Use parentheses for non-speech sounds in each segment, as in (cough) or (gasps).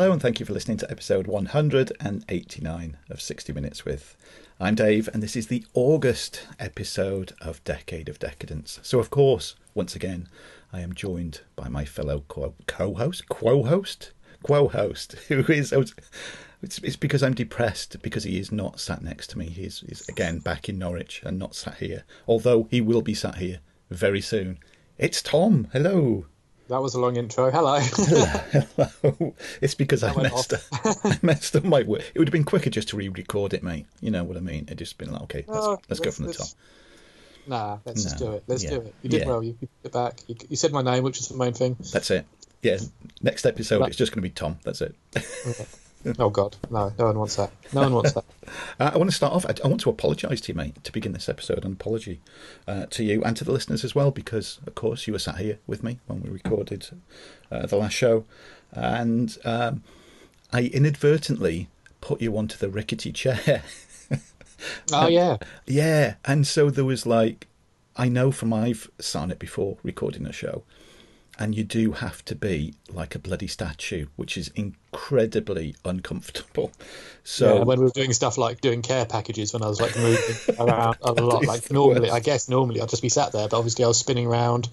Hello, and thank you for listening to episode 189 of 60 Minutes with. I'm Dave, and this is the August episode of Decade of Decadence. So, of course, once again, I am joined by my fellow co host, quo host, quo host, (laughs) who is. Oh, it's, it's because I'm depressed because he is not sat next to me. He's, he's again back in Norwich and not sat here, although he will be sat here very soon. It's Tom. Hello. That was a long intro. Hello. Hello. (laughs) It's because I messed up. I messed up my word. It would have been quicker just to re-record it, mate. You know what I mean? It just been like, okay, let's, Oh, let's go let's- from the top. Nah, let's just do it. Let's Yeah. do it. You did Yeah. well. You picked it back. You, you said my name, which is the main thing. That's it. Yeah. Next episode, That- it's just going to be Tom. That's it. Oh God, no, no one wants that. No one wants that. (laughs) Uh, I want to start off. I, I want to apologise to you, mate, to begin this episode. An apology uh, to you and to the listeners as well, because of course you were sat here with me when we recorded uh, the last show, and um, I inadvertently put you onto the rickety chair. (laughs) Oh yeah, Yeah, and so there was like, I know from I've seen it before recording a show, and you do have to be like a bloody statue, which is incredibly uncomfortable. (laughs) So yeah. When we were doing stuff like doing care packages, when I was like moving (laughs) around a lot, like normally, worst. I guess normally I'd just be sat there, but obviously I was spinning around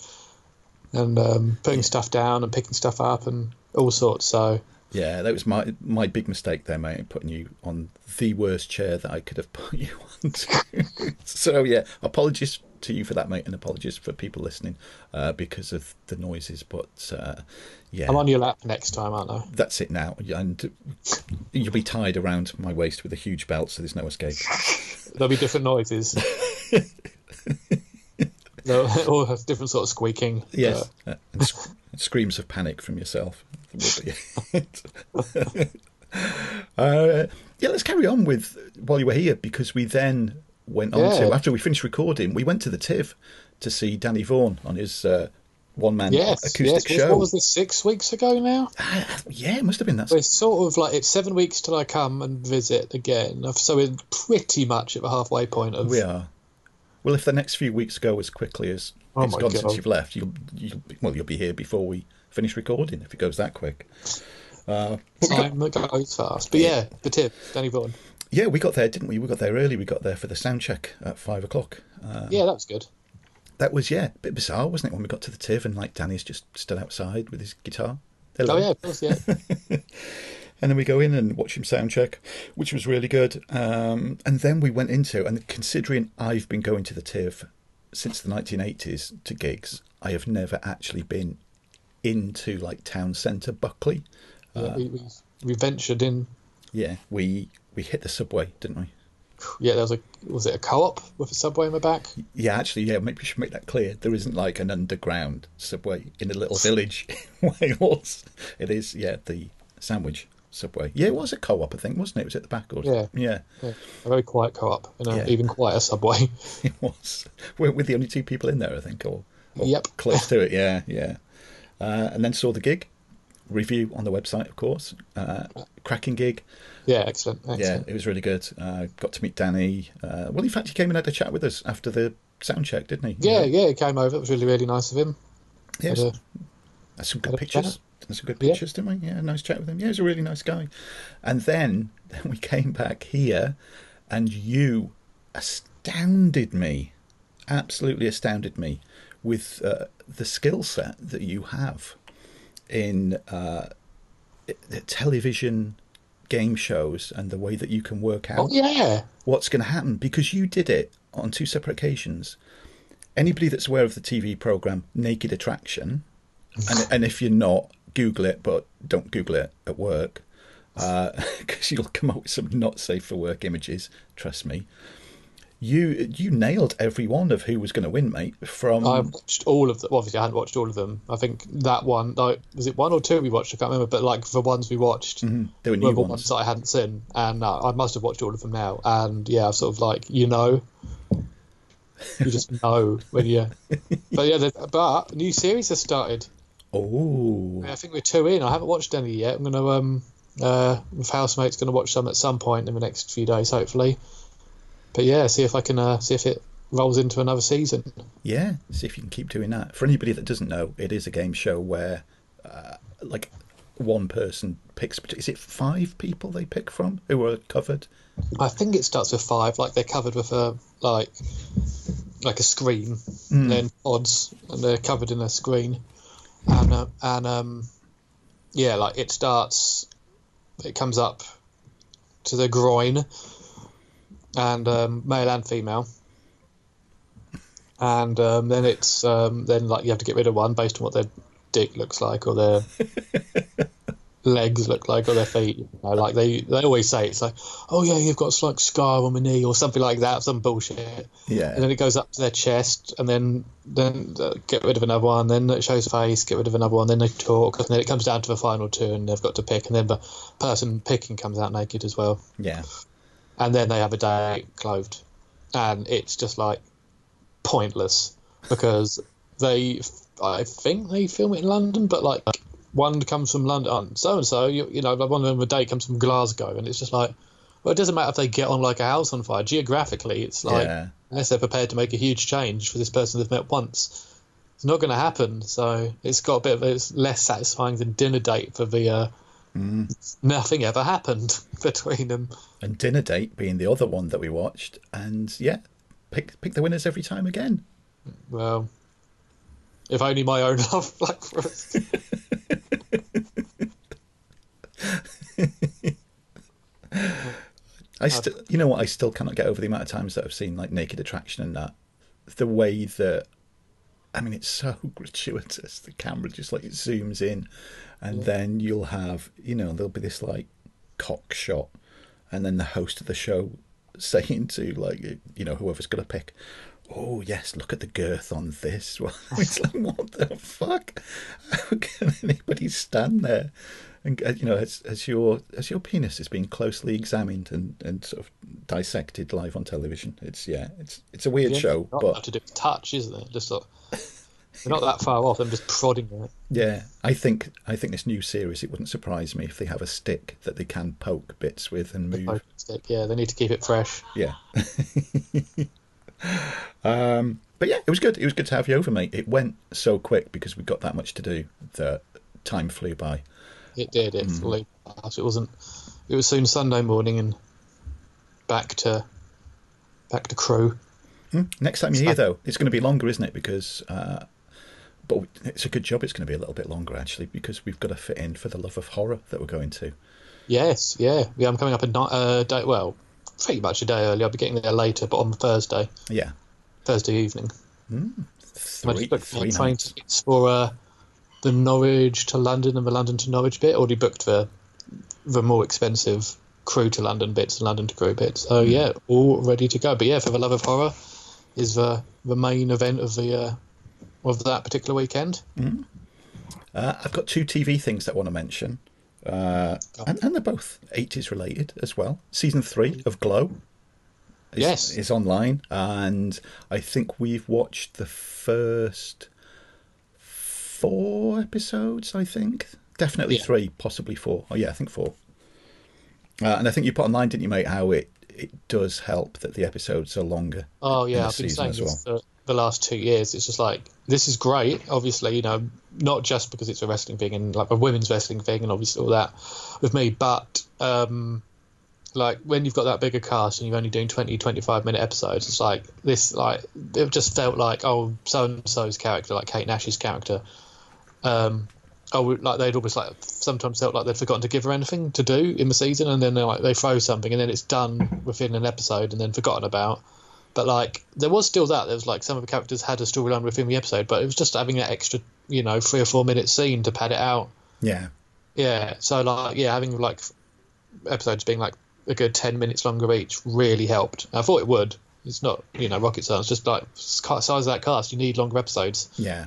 and um, putting stuff down and picking stuff up and all sorts. So yeah, that was my my big mistake there, mate, putting you on the worst chair that I could have put (laughs) you on. so yeah, apologies to you for that, mate, and apologies for people listening uh, because of the noises. But uh, yeah, I'm on your lap next time, aren't I? that's it now, and you'll be tied around my waist with a huge belt, so there's no escape. (laughs) There'll be different noises. (laughs) No, (laughs) all have different sort of squeaking. Yes, Uh, uh, and sc- screams of panic from yourself. uh, yeah, let's carry on with while you were here because we then went on to after we finished recording, we went to the TIV to see Danny Vaughan on his uh, one man yes, acoustic yes. show. What was this? Six weeks ago now. yeah, it must have been that. Well, It's sort of like it's seven weeks till I come and visit again. So we're pretty much at the halfway point of. We are. Well, if the next few weeks go as quickly as Oh it's gone since you've left, you'll, you'll well, you'll be here before we finish recording if it goes that quick. Uh, but Time goes fast, but yeah, the tip, Danny Vaughan. Yeah, we got there, didn't we? We got there early. We got there for the sound check at five o'clock. Uh, Yeah, that was good. that was yeah, a bit bizarre, wasn't it? When we got to the TIV and like Danny's just stood outside with his guitar. Hello. Oh yeah, (laughs) of course, yeah. (laughs) And then we go in and watch him sound check, which was really good. Um, and then we went into and considering I've been going to the TIV since the 1980s to gigs, I have never actually been into like town centre Buckley. yeah we, we we ventured in. Yeah, we we hit the subway, didn't we? Yeah, there was a was it a co-op with a subway in the back? Yeah, actually, yeah, maybe we should make that clear. There isn't like an underground subway in a little village (laughs) in Wales. It is, yeah, the sandwich subway. Yeah, it was a co-op, I think, wasn't it? It was at the back. Or, Yeah. yeah, Yeah, a very quiet co-op, and Yeah. even quieter subway. (laughs) it was. We're, we're the only two people in there, I think, or, or Yep. close to it. Yeah, yeah. Uh, and then saw the gig. Review on the website, of course. Uh, cracking gig. yeah, excellent, Yeah, it was really good. Uh, got to meet Danny. Uh, well, in fact, he came and had a chat with us after the sound check, didn't he? Yeah, yeah, he came over. It was really, really nice of him. Yes. A- That's some good pictures. That's some good Yeah. pictures, didn't we? Yeah, nice chat with him. Yeah, he's a really nice guy. And then, (laughs) then we came back here, and you astounded me, absolutely astounded me, with uh, the skill set that you have in uh, television game shows and the way that you can work out Oh yeah, what's going to happen because you did it on two separate occasions. Anybody that's aware of the TV program Naked Attraction, and, and if you're not, Google it, but don't Google it at work (laughs) because you'll come up with some not safe for work images. Trust me. You you nailed every one of who was going to win, mate. From I watched all of them. Well, obviously, I hadn't watched all of them. I think that one, like, was it one or two we watched? I can't remember. But like the ones we watched, they were were new the ones. ones that I hadn't seen, and uh, I must have watched all of them now. And yeah, I've sort of like you know, you just (laughs) know when you. But yeah, but new series has started. Oh, I think we're two in. I haven't watched any yet. I'm gonna um uh with housemate's gonna watch some at some point in the next few days, hopefully. But yeah, see if I can uh, see if it rolls into another season. Yeah, see if you can keep doing that. For anybody that doesn't know, it is a game show where, uh, like, one person picks. Is it five people they pick from who are covered? I think it starts with five. Like they're covered with a like like a screen, and then pods, and they're covered in a screen, and uh, and um, yeah, like it starts. It comes up to the groin, and um, male and female. And um, then it's um, then like you have to get rid of one based on what their dick looks like or their (laughs) legs look like or their feet. You know, like they they always say it's like, oh yeah, you've got a like scar on my knee or something like that, some bullshit. Yeah. And then it goes up to their chest, and then then uh, get rid of another one. Then it shows face, get rid of another one. Then they talk, and then it comes down to the final two, and they've got to pick. And then the person picking comes out naked as well, Yeah. And then they have a day clothed, and it's just like pointless because they, I think they film it in London, but like one comes from London, so and so, you you know, like one of them a day comes from Glasgow, and it's just like. Well, it doesn't matter if they get on like a house on fire. Geographically, it's like Yeah. unless they're prepared to make a huge change for this person they've met once. It's not going to happen. So it's got a bit of it's less satisfying than dinner date for the uh, Mm. nothing ever happened (laughs) between them. And Dinner Date being the other one that we watched, and yeah, pick pick the winners every time again. Well, if only my own (laughs) love Black (laughs) Forest. I still, you know what? I still cannot get over the amount of times that I've seen like Naked Attraction and that. The way that, I mean, it's so (laughs) gratuitous. The camera just like zooms in, and then you'll have, you know, there'll be this like cock shot, and then the host of the show (laughs) saying to like, you know, whoever's gonna pick. Oh yes, look at the girth on this. Well, (laughs) (laughs) it's like what the fuck? How can anybody stand there? And uh, you know, as, as your as your penis is being closely examined and, and sort of dissected live on television, it's yeah, it's it's a weird show, not but have to do with touch, isn't it? Just like, they're not that far off. I'm just prodding it. yeah, I think I think this new series it wouldn't surprise me if they have a stick that they can poke bits with and move. Stick. Yeah, they need to keep it fresh. Yeah. (laughs) um, but yeah, it was good. It was good to have you over, mate. It went so quick because we got that much to do The time flew by. It did. It Mm. flew past. It wasn't. It was soon Sunday morning and back to back to Crewe. Next time you're here, though, it's going to be longer, isn't it? Because, uh, but it's a good job. It's going to be a little bit longer actually because we've got to fit in for the love of horror that we're going to. Yes, yeah, yeah. I'm coming up a night, uh, day. Well, pretty much a day early. I'll be getting there later, but on Thursday, Yeah, Thursday evening. I three, booked three train tickets for uh, the Norwich to London and the London to Norwich bit. Already booked the the more expensive Crewe to London bits and London to Crewe bits. So Hmm. yeah, all ready to go. But yeah, for the love of horror is the the main event of the uh, of that particular weekend. Uh, I've got two TV things that I want to mention, uh, and, and they're both 80s related as well. Season three of Glow is, Yes. is online, and I think we've watched the first four episodes, I think. Definitely Yeah. three, possibly four. Oh, yeah, I think four. Uh, and I think you put online, didn't you, mate, how it, it does help that the episodes are longer. Oh yeah, I've been season saying as this for the last two years. It's just like this is great. Obviously, you know, not just because it's a wrestling thing and like a women's wrestling thing, and obviously all that with me, but um, like when you've got that bigger cast and you're only doing 20, 25 minute episodes, it's like this. Like it just felt like oh, so and so's character, like Kate Nash's character. Um, oh, like they'd almost like sometimes felt like they'd forgotten to give her anything to do in the season, and then they like they throw something, and then it's done within an episode, and then forgotten about. But like there was still that. There was like some of the characters had a storyline within the episode, but it was just having that extra, you know, three or four minute scene to pad it out. Yeah. Yeah. So like yeah, having like episodes being like a good ten minutes longer each really helped. I thought it would. It's not you know rocket science. Just like size of that cast, you need longer episodes. Yeah.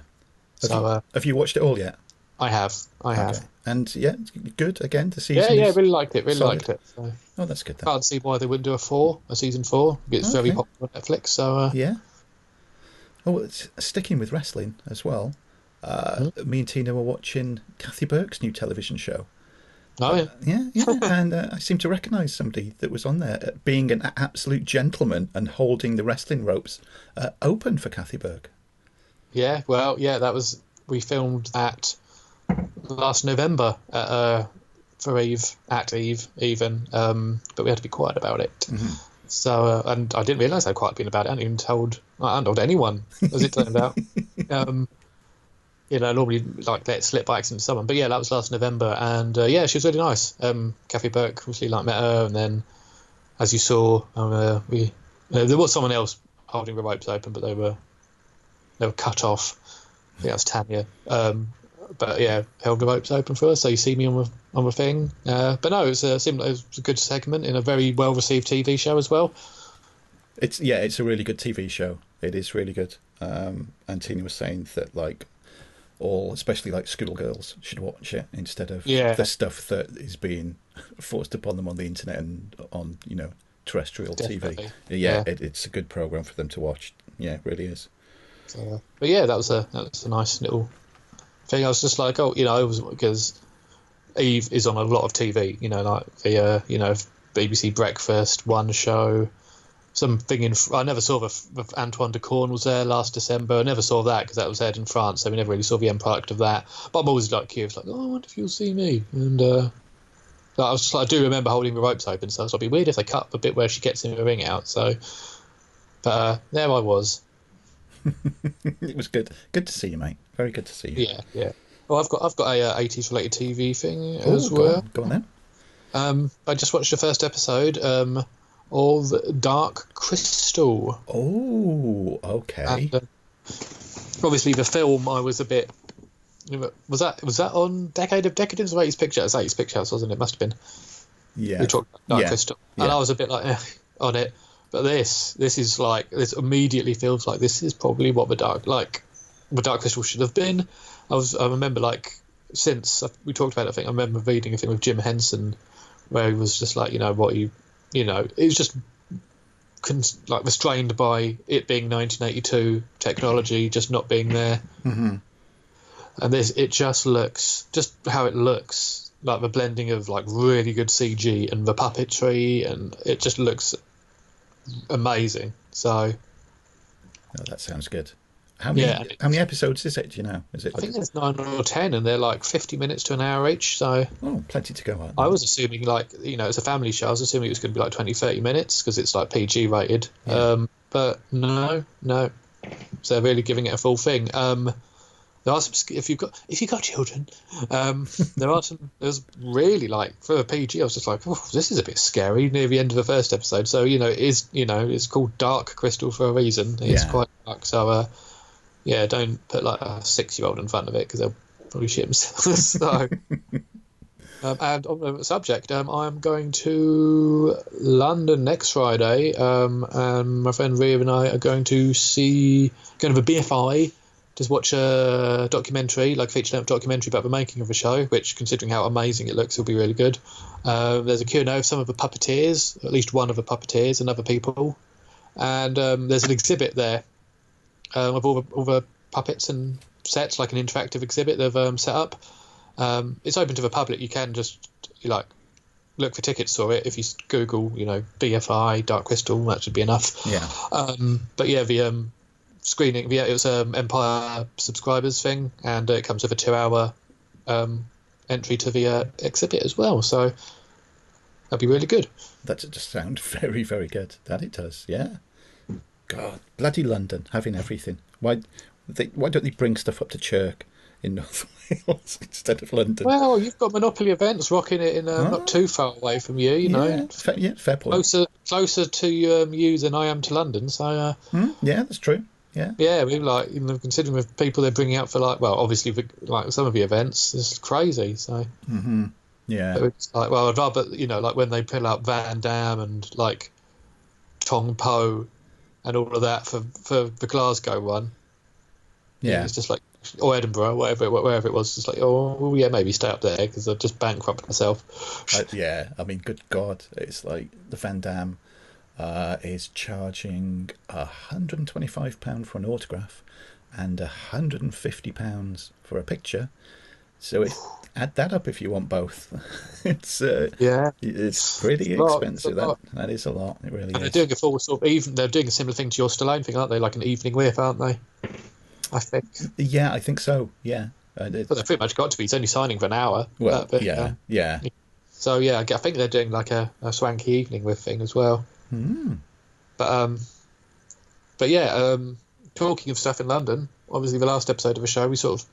Have, So you, uh, have you watched it all yet? I have, I have. Okay. And yeah, good again. to see. Yeah, yeah, really liked it. Really solid. liked it. So Oh, that's good then. can't see why they wouldn't do a four, a season four. It's very popular on Netflix. So uh, Yeah. Oh, it's sticking with wrestling as well. Uh, Hmm? Me and Tina were watching Kathy Burke's new television show. oh yeah, Yeah, yeah, (laughs) and uh, I seem to recognise somebody that was on there, uh, being an absolute gentleman and holding the wrestling ropes uh, open for Kathy Burke. yeah. Well, yeah, that was we filmed at last November at, uh, for Eve at Eve even, um, but we had to be quiet about it. So uh, and I didn't realise how quiet I'd been about it. I hadn't even told I hadn't told anyone as it turned out. (laughs) Um, you know, normally like let it slip by accident to someone, but yeah, that was last November, and uh, yeah, she was really nice. Um, Kathy Burke obviously like met her, and then as you saw, um, uh, we uh, there was someone else holding the ropes open, but they were they were cut off. I think that's Tanya. Um, but yeah, held the ropes open for us. So you see me on the on the thing. Uh, but no, it was a similar. It was a good segment in a very well received TV show as well. It's yeah, it's a really good TV show. It is really good. Um, and Tina was saying that like all, especially like schoolgirls, should watch it instead of Yeah. the stuff that is being (laughs) forced upon them on the internet and on you know terrestrial Definitely. TV. Yeah, Yeah. It, it's a good program for them to watch. Yeah, it really is. So, but yeah, that was a that was a nice little thing. I was just like, oh, you know, because Eve is on a lot of TV. You know, like the uh, you know BBC Breakfast, One Show, something in. I never saw the, Antoine de Caunes was there last December. I never saw that because that was aired in France, so we never really saw the end product of that. But I'm always like curious, like, oh, I wonder if you'll see me. And uh, I was just I do remember holding the ropes open, so it'd be weird if they cut the bit where she gets in the ring out. So, but uh, there I was. It was good. Good to see you, mate. Very good to see you. Yeah, yeah. Well, I've got I've got a uh, 80s related TV thing Ooh, as go well. on, go on then. Um, I just watched the first episode um, of Dark Crystal. Oh, okay. And, uh, obviously, the film I was a bit. Was that was that on Decade of Decadence or 80s Pictures? 80s Pictures, wasn't it? Must have been. yeah. We talked about Dark Yeah, Crystal, and yeah. I was a bit like eh, on it. But this, this is like this immediately feels like this is probably what the dark like, the Dark Crystal should have been. I was I remember like since we talked about it, I think I remember reading a thing with Jim Henson where he was just like you know what you you know it was just like restrained by it being 1982 technology just not being there hmm and this it just looks just how it looks like the blending of like really good CG and the puppetry and it just looks amazing so Oh, that sounds good. How many? Yeah. How many episodes is it? Do you know? Is it? I think there's nine or ten and they're like 50 minutes to an hour each so oh, plenty to go on. I was assuming like you know it's a family show I was assuming it was going to be like 20 30 minutes because it's like PG rated Yeah. um but no no so they're really giving it a full thing um there are some if you've got if you've got children um there are some there's really like for a PG I was just like oh, this is a bit scary near the end of the first episode. So you know it is you know it's called Dark Crystal for a reason. It's Yeah. quite dark so uh yeah don't put like a six year old in front of it because they'll probably shit themselves (laughs) so. (laughs) Um, and on the subject, um, I'm going to London next Friday, um, and my friend Ria and I are going to see, going to the BFI, just watch a documentary, like a feature length documentary about the making of the show, which, considering how amazing it looks, will be really good. Uh, there's a Q&A of some of the puppeteers, at least one of the puppeteers and other people, and um, there's an exhibit there um, of all the, all the puppets and sets, like an interactive exhibit they've um, set up. Um, it's open to the public. You can just like look for tickets for it if you Google, you know, BFI Dark Crystal. That should be enough. yeah. Um, but yeah, the um, screening, yeah, it was um, Empire subscribers thing, and it comes with a two-hour um, entry to the uh, exhibit as well. So that'd be really good. That just sounds (laughs) very, very good. That it does. Yeah. God, bloody London having everything. Why? They, why don't they bring stuff up to Chirk in North (laughs) Wales instead of London? Well, you've got Monopoly events rocking it in uh, Oh. not too far away from you. You know, yeah, fair, yeah, fair point. closer closer to um, you than I am to London. So. Uh, Hmm, yeah, that's true. Yeah. Yeah, we like you know, considering the people they're bringing out for like, well, obviously for, like some of the events, it's crazy. So hmm Yeah. it's like, well, I'd rather you know, like when they pull out Van Damme and like Tong Po and all of that for for the Glasgow one. Yeah. it's just like or Edinburgh, whatever it- wherever it was, just like oh well, yeah, maybe stay up there because I've just bankrupted myself. Uh, yeah, I mean, good God, it's like the Van Damme uh, is charging hundred and twenty-five pound for an autograph and hundred and fifty pounds for a picture. So it, add that up if you want both. (laughs) it's uh, Yeah, it's pretty It's expensive. That that is a lot. It really and they're doing a full sort of even. They're doing a similar thing to your Stallone thing, aren't they? Like an evening whip, aren't they? I think. Yeah, I think so. Yeah, Uh, But they pretty much got to be. He's only signing for an hour. well, but, yeah, uh, yeah. so yeah, I think they're doing like a, a swanky evening with thing as well. Hmm. But um, but yeah, um, talking of stuff in London, obviously the last episode of the show we sort of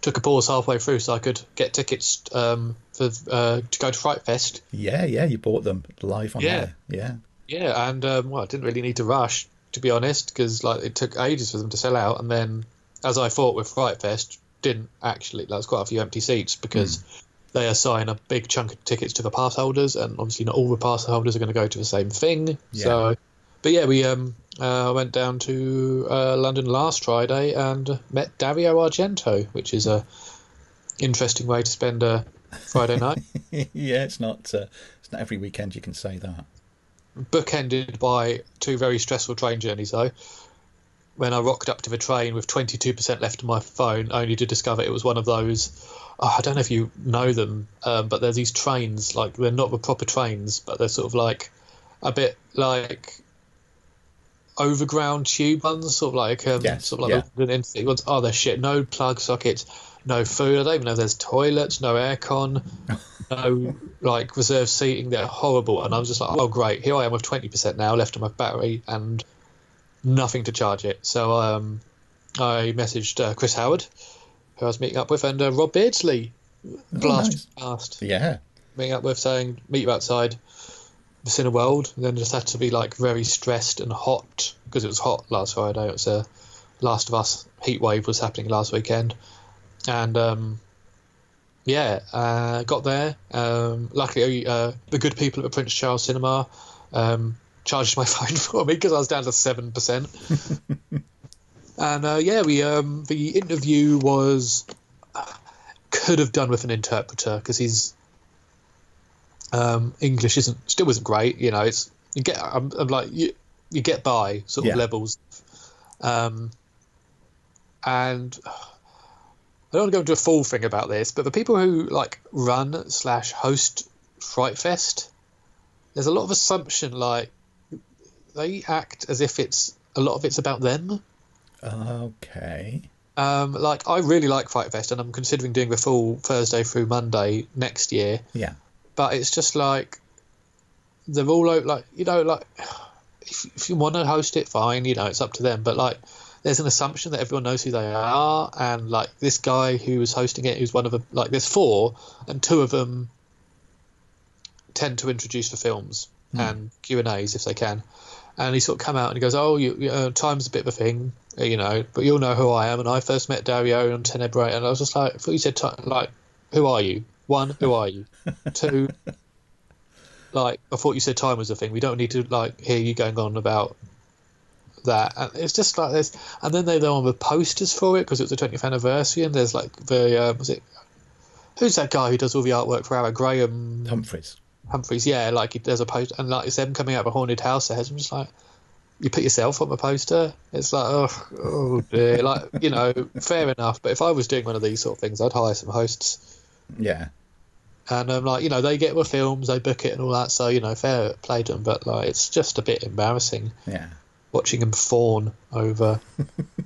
took a pause halfway through so I could get tickets um for uh to go to Fright Fest. Yeah, yeah, you bought them live on Yeah. air. Yeah. Yeah, and um, well, I didn't really need to rush to be honest because like it took ages for them to sell out, and then as I thought with Fright Fest, didn't actually. There was quite a few empty seats because. They assign a big chunk of tickets to the pass holders, and obviously not all the pass holders are going to go to the same thing. Yeah. So, but yeah, we um uh, went down to uh, London last Friday and met Dario Argento, which is a interesting way to spend a Friday night. (laughs) yeah, it's not uh, it's not every weekend you can say that. bookended by two very stressful train journeys though when i rocked up to the train with 22% left on my phone only to discover it was one of those oh, i don't know if you know them um, but there's these trains like they're not the proper trains but they're sort of like a bit like overground tube ones sort of like um, Yes, sort of like yeah. London Intercity ones oh they're shit no plug sockets no food i don't even know if there's toilets no aircon (laughs) no like reserved seating. They're horrible, and I was just like, oh great, here I am with twenty percent now left on my battery and nothing to charge it. So um, I messaged uh, Chris Howard, who I was meeting up with, and uh, Rob Beardsley, blast past Yeah. meeting up with, saying meet you outside the Cineworld. And then just had to be like very stressed and hot because it was hot last Friday. It was a Last of Us heat wave was happening last weekend, and um, yeah, uh, got there. Um, luckily, uh, the good people at the Prince Charles Cinema um, charged my (laughs) phone for me because I was down to seven percent. (laughs) and uh, yeah, we um, the interview was could have done with an interpreter because his um, English isn't still isn't great. You know, it's you get I'm, I'm like you you get by sort of Yeah. levels. Um, and (sighs) I don't want to go into a full thing about this, but the people who like run slash host Fright Fest, there's a lot of assumption like they act as if it's a lot of it's about them. Okay. Um, like I really like Fright Fest, and I'm considering doing the full Thursday through Monday next year. Yeah. But it's just like they're all like you know like if, if you want to host it, fine. You know it's up to them. But like there's an assumption that everyone knows who they are, and like this guy who was hosting it, who's one of the like there's four, and two of them tend to introduce the films and Q and A's if they can. And he sort of come out and he goes, "Oh, you, you, uh, time's a bit of a thing, uh, you know, but you'll know who I am." And I first met Dario on Tenebrae, and I was just like, "I thought you said like, who are you? One, who are you? (laughs) Two, like, I thought you said time was a thing. We don't need to like hear you going on about that." And it's just like this, and then they they're on the posters for it because it was the 20th anniversary, and there's like the uh, was it who's that guy who does all the artwork for our Graham Humphreys. Humphreys, yeah, like he- there's a post, and like it's them coming out of a haunted house. There, I'm just like, you put yourself on the poster. It's like, oh, oh dear, like you know, (laughs) fair enough. But if I was doing one of these sort of things, I'd hire some hosts, Yeah. and um, like you know, they get the films, they book it, and all that. So you know, fair play to them. But like, it's just a bit embarrassing Yeah. watching them fawn over,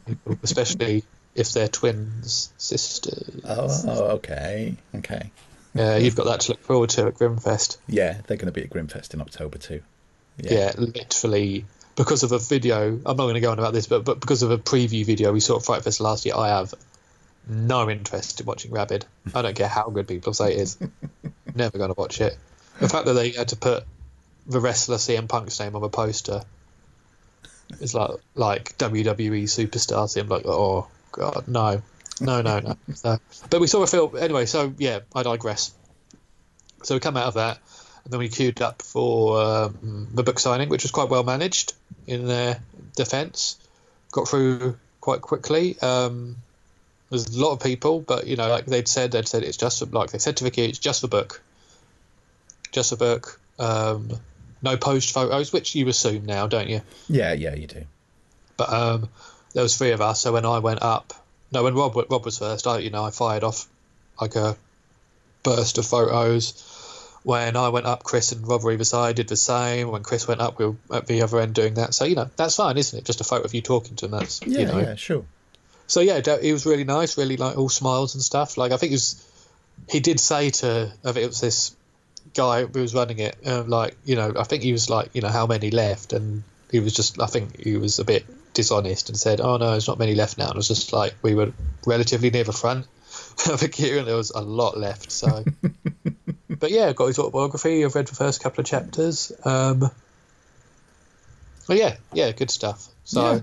people, especially if they're twins, sisters. (laughs) Oh, okay. Okay. Yeah, you've got that to look forward to at Grimfest. Yeah, they're going to be at Grimfest in October too. yeah. literally because of a video. I'm not going to go on about this, but but because of a preview video we saw at Fright Fest last year, I have no interest in watching Rabid. I don't care how good people say it is. (laughs) Never going to watch it. The fact that they had to put the wrestler CM Punk's name on the poster is like like WWE superstars. I'm like, oh god, no, no, no, no. So, but we saw a film anyway. So yeah, I digress. So we come out of that, and then we queued up for um, the book signing, which was quite well managed in their defence. Got through quite quickly. Um, there's a lot of people, but you know, like they'd said, they'd said it's just for, like they said to Vicky, it's just the book, just the book. Um, no post photos, which you assume now, don't you? Yeah, yeah, you do. But um, there was three of us. So when I went up, no, when Rob Rob was first, I you know I fired off like a burst of photos. When I went up, Chris and Rob were either side did the same. When Chris went up, we were at the other end doing that. So you know that's fine, isn't it? Just a photo of you talking to them. That's Yeah, you know. yeah, sure. so yeah, he was really nice, really like all smiles and stuff. Like I think he was, he did say to, I think it was this guy who was running it, um, like you know, I think he was like, you know, how many left, and he was just, I think he was a bit dishonest and said, oh no, there's not many left now. And it was just like we were relatively near the front (laughs) of the queue, and there was a lot left. So, (laughs) but yeah, I've got his autobiography. I've read the first couple of chapters. Um, but yeah, yeah, good stuff. So. Yeah.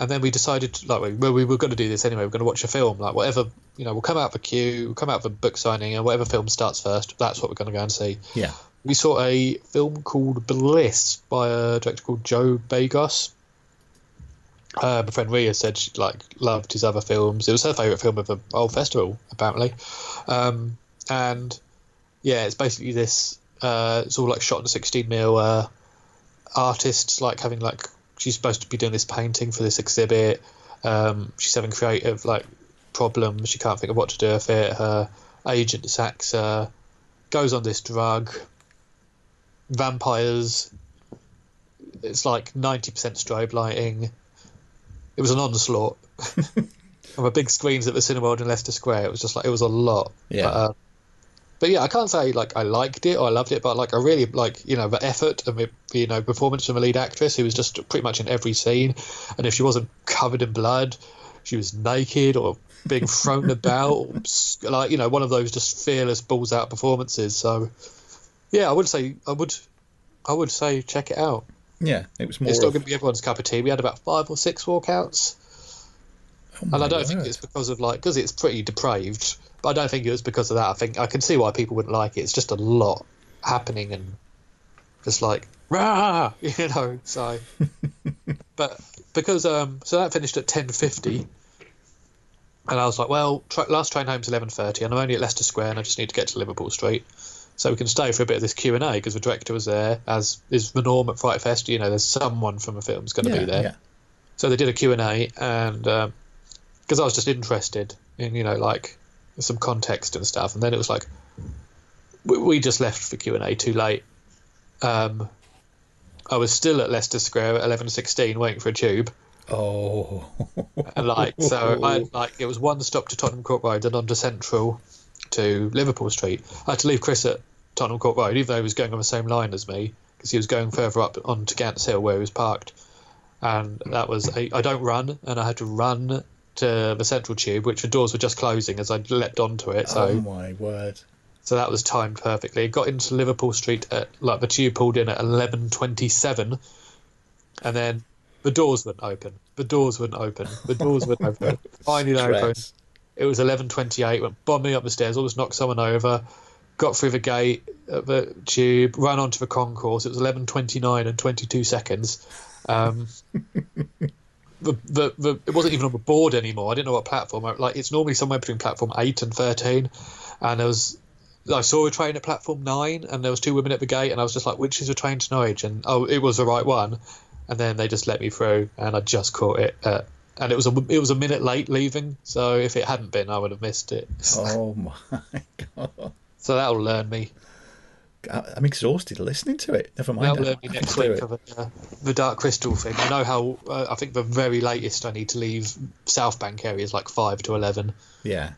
And then we decided, like, we- well, we were going to do this anyway. We're going to watch a film, like whatever, you know, we'll come out of the queue, we'll come out of the book signing, and whatever film starts first, that's what we're going to go and see. Yeah. We saw a film called Bliss by a director called Joe Begos. Uh, my friend Ria said she like loved his other films. It was her favourite film of the whole festival, apparently. Um, and yeah, it's basically this. Uh, it's all like shot in 16 mil. Uh, artists like having like she's supposed to be doing this painting for this exhibit. Um, she's having creative like problems. She can't think of what to do with it. Her agent sacks her. Goes on this drug. Vampires. It's like 90% strobe lighting. It was an onslaught. (laughs) On the big screens at the Cineworld in Leicester Square, it was just like it was a lot. Yeah. But, uh, but yeah, I can't say like I liked it or I loved it, but like I really like you know the effort and the you know performance from the lead actress who was just pretty much in every scene, and if she wasn't covered in blood, she was naked or being thrown (laughs) about, like you know one of those just fearless balls out performances. So yeah, I would say I would I would say check it out. Yeah. It was more. It's not of- going to be everyone's cup of tea. We had about five or six walkouts, Oh and I don't think it's because of like because it's pretty depraved. But I don't think it was because of that. I think I can see why people wouldn't like it. It's just a lot happening and just like rah, (laughs) you know. So, (laughs) but because um, so that finished at ten fifty, and I was like, well, tra- last train home's eleven thirty, and I'm only at Leicester Square, and I just need to get to Liverpool Street. So we can stay for a bit of this Q and A because the director was there, as is the norm at Fright Fest. You know, there's someone from a film's going to yeah, be there. Yeah. So they did a Q&A and because I was just interested in, you know, like some context and stuff. And then it was like, we, we just left for Q&A too late. Um, I was still at Leicester Square at 11.16 waiting for a tube. Oh. And like, so (laughs) I like, it was one stop to Tottenham Court Road and on to Central to Liverpool Street. I had to leave Chris at Tottenham Court Road, even though he was going on the same line as me, because he was going further up onto Gants Hill where he was parked. And that was, a, I don't run, and I had to run to the Central Tube, which the doors were just closing as I leapt onto it. So, oh my word. so that was timed perfectly. Got into Liverpool Street at like the tube pulled in at eleven twenty seven, and then the doors wouldn't open. The doors wouldn't open. The doors wouldn't open. (laughs) Finally they Stress. It was eleven twenty eight. Went bombing up the stairs. Almost knocked someone over. Got through the gate of the tube. Ran onto the concourse. It was eleven twenty nine and twenty two seconds. Um, (laughs) the, the, the it wasn't even on the board anymore. I didn't know what platform. Like it's normally somewhere between platform eight and thirteen, and there was I saw a train at platform nine, and there was two women at the gate, and I was just like, which is the train to Norwich? And oh, it was the right one, and then they just let me through, and I just caught it. At, and it was a it was a minute late leaving, so if it hadn't been, I would have missed it. Oh (laughs) my god. So that'll learn me. I'm exhausted listening to it. Never mind. That'll learn me next week it. for the, uh, the Dark Crystal thing. I know how. Uh, I think the very latest I need to leave South Bank area is like five to eleven. Yeah.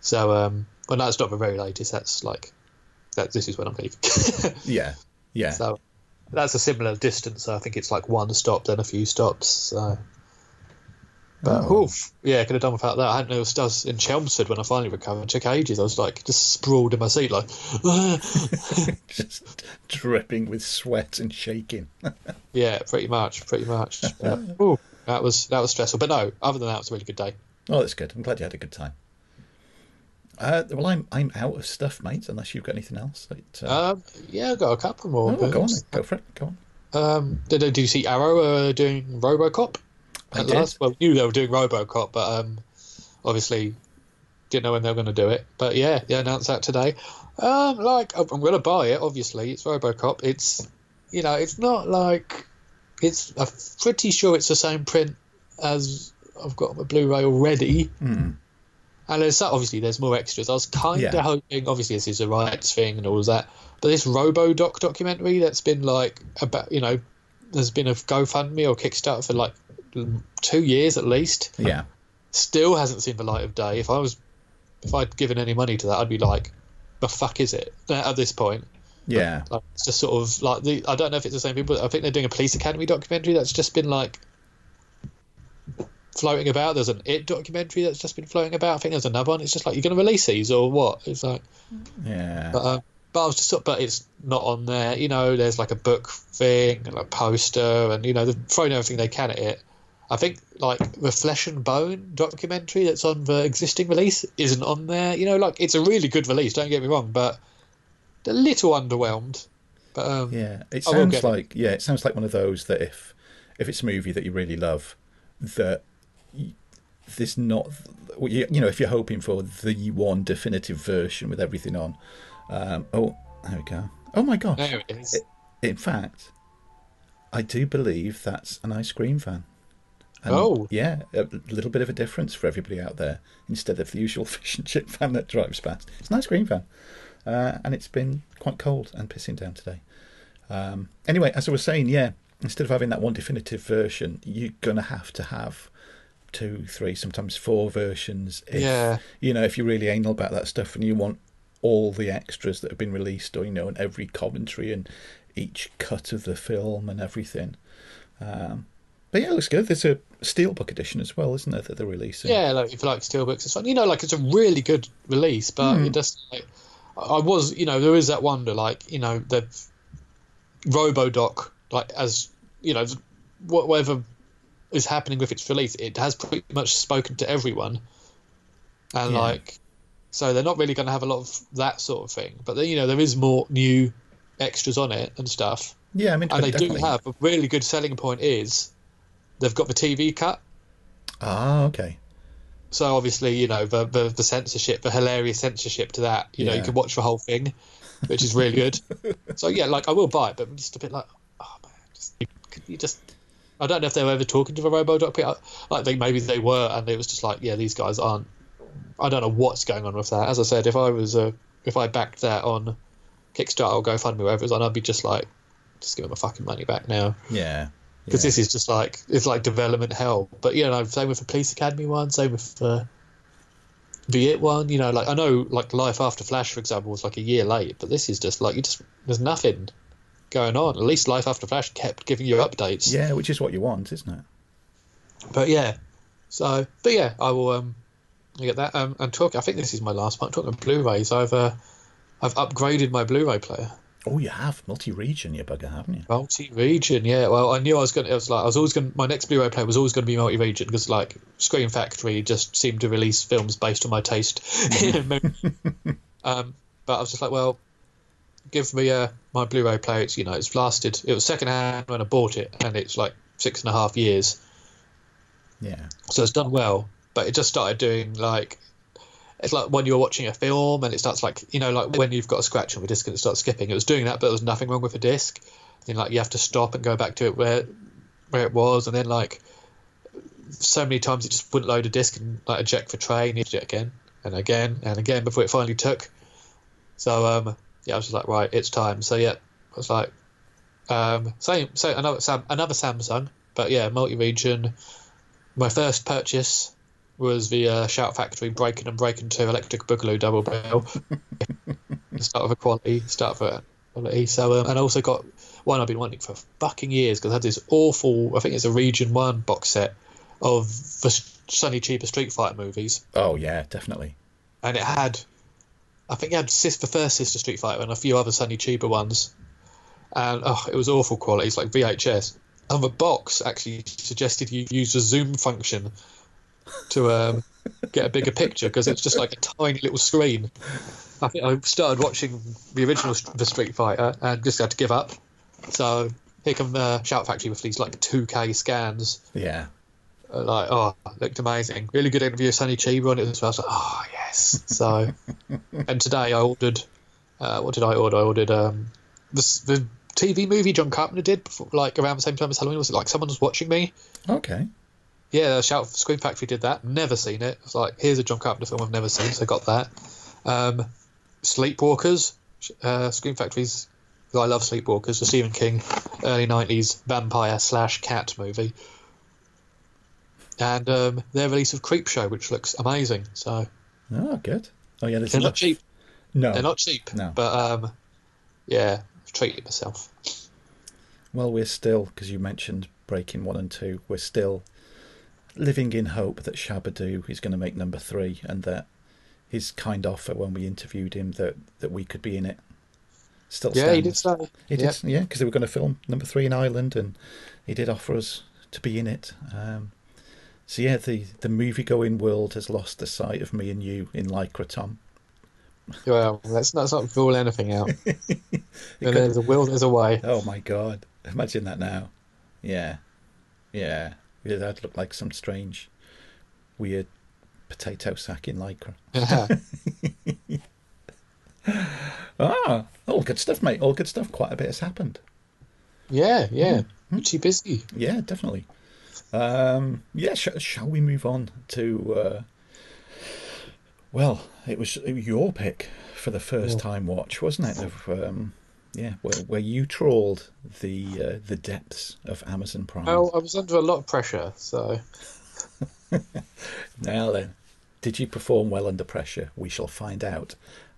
So um, well, that's not the very latest. That's like that. This is when I'm leaving. (laughs) Yeah. Yeah. So that's a similar distance. I think it's like one stop, then a few stops. So. But Oh. oof, yeah, could have done without that. I hadn't noticed I was in Chelmsford when I finally recovered. It took ages. I was like just sprawled in my seat, like, (laughs) (laughs) Just dripping with sweat and shaking. (laughs) yeah, pretty much, pretty much. But, ooh, that was that was stressful. But no, other than that, it was a really good day. Oh, that's good. I'm glad you had a good time. Uh, well, I'm I'm out of stuff, mate. Unless you've got anything else. That, uh, Um, yeah, I've got a couple more. oh, go on, go for it. Go on. Um, did, did you see Arrow uh, doing RoboCop? At did. last? Well, we knew they were doing RoboCop, but um, obviously didn't know when they were going to do it. But yeah, they announced that today. Um, like I'm going to buy it. Obviously, it's RoboCop. It's you know, it's not like it's. I'm pretty sure it's the same print as I've got on my Blu-ray already. Hmm. And there's obviously there's more extras. I was kind of Yeah. hoping, obviously this is a rights thing and all of that, but this RoboDoc documentary that's been like about you know, there's been a GoFundMe or Kickstarter for like two years at least. Yeah. still hasn't seen the light of day. If I was, if I'd given any money to that, I'd be like, the fuck is it at this point? Yeah. Like, it's just sort of like the. I don't know if it's the same people. I think they're doing a police academy documentary that's just been like floating about. There's an It documentary that's just been floating about. I think there's another one. It's just like you're going to release these or what? It's like, Yeah. but, um, but I was just, sort- but it's not on there. You know, there's like a book thing and a poster, and you know, they're throwing everything they can at it. I think like the Flesh and Bone documentary that's on the existing release isn't on there. You know, like it's a really good release. Don't get me wrong, but a little underwhelmed. But um, Yeah, it sounds get it. like yeah, it sounds like one of those that if if it's a movie that you really love, that there's not you, you know if you're hoping for the one definitive version with everything on. Um, oh, there we go. Oh my gosh! there it is. In fact, I do believe that's an ice cream van. And Oh. yeah, a little bit of a difference for everybody out there. Instead of the usual (laughs) fish and chip van that drives past, it's an ice cream van, uh, and it's been quite cold and pissing down today. Um, anyway, as I was saying, yeah, instead of having that one definitive version, you're gonna have to have two, three, sometimes four versions. If, Yeah. You know, if you're really anal about that stuff and you want all the extras that have been released, or you know, and every commentary and each cut of the film and everything. Um, but yeah, it looks good. There's a steelbook edition as well, isn't there, that they're releasing? Yeah, like if you like steelbooks, it's fun. You know, like it's a really good release, but hmm. it just like I was, you know, there is that wonder, like you know, the RoboDoc, like as you know, whatever is happening with its release, it has pretty much spoken to everyone, and Yeah. like, so they're not really going to have a lot of that sort of thing. But then, you know, there is more new extras on it and stuff, Yeah, I mean, and they do have a really good selling point is they've got the TV cut. Ah, okay. So obviously, you know, the, the the censorship, the hilarious censorship to that. You know, you can watch the whole thing, which is really good. (laughs) so yeah, like I will buy it, but I'm just a bit like, oh man, just could you just. I don't know if they were ever talking to the RoboDoc people. Like they maybe they were, and it was just like, yeah, these guys aren't. I don't know what's going on with that. As I said, if I was uh, if I backed that on Kickstarter or GoFundMe, wherever it's on, I'd be just like, just give them my fucking money back now Yeah. Because yeah. this is just like it's like development hell. But you know, same with the Police Academy one, same with the the It one. You know, like I know like Life After Flash, for example, was like a year late, but this is just like you just there's nothing going on. At least Life After Flash kept giving you updates. Yeah, which is what you want, isn't it? But yeah, so but yeah, I will um get that um and talk. I think this is my last one. Talking Blu-rays, I've uh I've upgraded my Blu-ray player. Oh, you have multi-region, you bugger, haven't you? Multi-region, yeah. Well, I knew I was going. to It was like I was always going. My next Blu-ray player was always going to be multi-region because like Scream Factory just seemed to release films based on my taste. (laughs) (laughs) um, but I was just like, well, give me uh, my Blu-ray player. It's you know, it's lasted. It was second-hand when I bought it, and it's like six and a half years, Yeah. so it's done well. But it just started doing like. It's like when you're watching a film and it starts like you know like when you've got a scratch on the disc and it starts skipping. It was doing that, but there was nothing wrong with the disc. Then like you have to stop and go back to it where where it was, and then like so many times it just wouldn't load a disc and like eject for tray, and it again and again and again before it finally took. So um yeah, I was just like right, it's time. So yeah, I was like um same so another Sam another Samsung, but yeah, multi-region. My first purchase was the uh, Shout Factory Breaking and Breaking Two Electric Boogaloo double bill. (laughs) start with a quality, start a quality. So um, and I also got one I've been wanting for fucking years because I had this awful, I think it's a Region One box set of the Sonny Chiba Street Fighter movies, Oh, yeah, definitely. and it had, I think it had Sis, the first Sister Street Fighter and a few other Sonny Chiba ones, and oh, it was awful quality. It's like VHS. And the box actually suggested you use the zoom function to um, get a bigger picture because it's just like a tiny little screen. I think I started watching the original the Street Fighter and just had to give up. So here come uh, Shout Factory with these like 2K scans. Yeah. Uh, Like oh, looked amazing. Really good interview with Sonny Chiba on it as well. I was like, oh yes. So (laughs) and today I ordered. Uh, what did I order? I ordered um, the, the TV movie John Carpenter did before, like around the same time as Halloween. Was it like someone was watching me? Okay. Yeah, Shout Scream Factory did that. Never seen it. It's like here's a John Carpenter film I've never seen, so I got that. Um, Sleepwalkers, uh, Scream Factory's. I love Sleepwalkers, the Stephen King early '90s vampire slash cat movie. and um, their release of Creepshow, which looks amazing. So Oh, good. Oh, yeah, they're enough- not cheap. No. They're not cheap. No. But um, yeah, I've treated myself. Well, we're still, because you mentioned Breaking One and Two, we're still living in hope that Shabba-Doo is going to make number three and that his kind offer when we interviewed him that, that we could be in it still Yeah, he did stands. say. He Yeah. did, yeah, because they were going to film number three in Ireland, and he did offer us to be in it. Um, so yeah, the the movie going world has lost the sight of me and you in Lycra, Tom. Well, let's not, let's not rule anything out. It And could- there's a will, there's a way. oh my god! Imagine that now. Yeah, yeah, yeah. That'd look like some strange, weird potato sack in Lycra. (laughs) Ah, all good stuff, mate. All good stuff. Quite a bit has happened. yeah, yeah. Hmm. Pretty busy. Yeah, definitely. Um, yeah, sh- shall we move on to? Uh, well, it was your pick for the first Yeah. time watch, wasn't it? Of um, yeah, where, where you trawled the uh, the depths of Amazon Prime. Oh, I was under a lot of pressure, so (laughs) Now then, did you perform well under pressure? We shall find out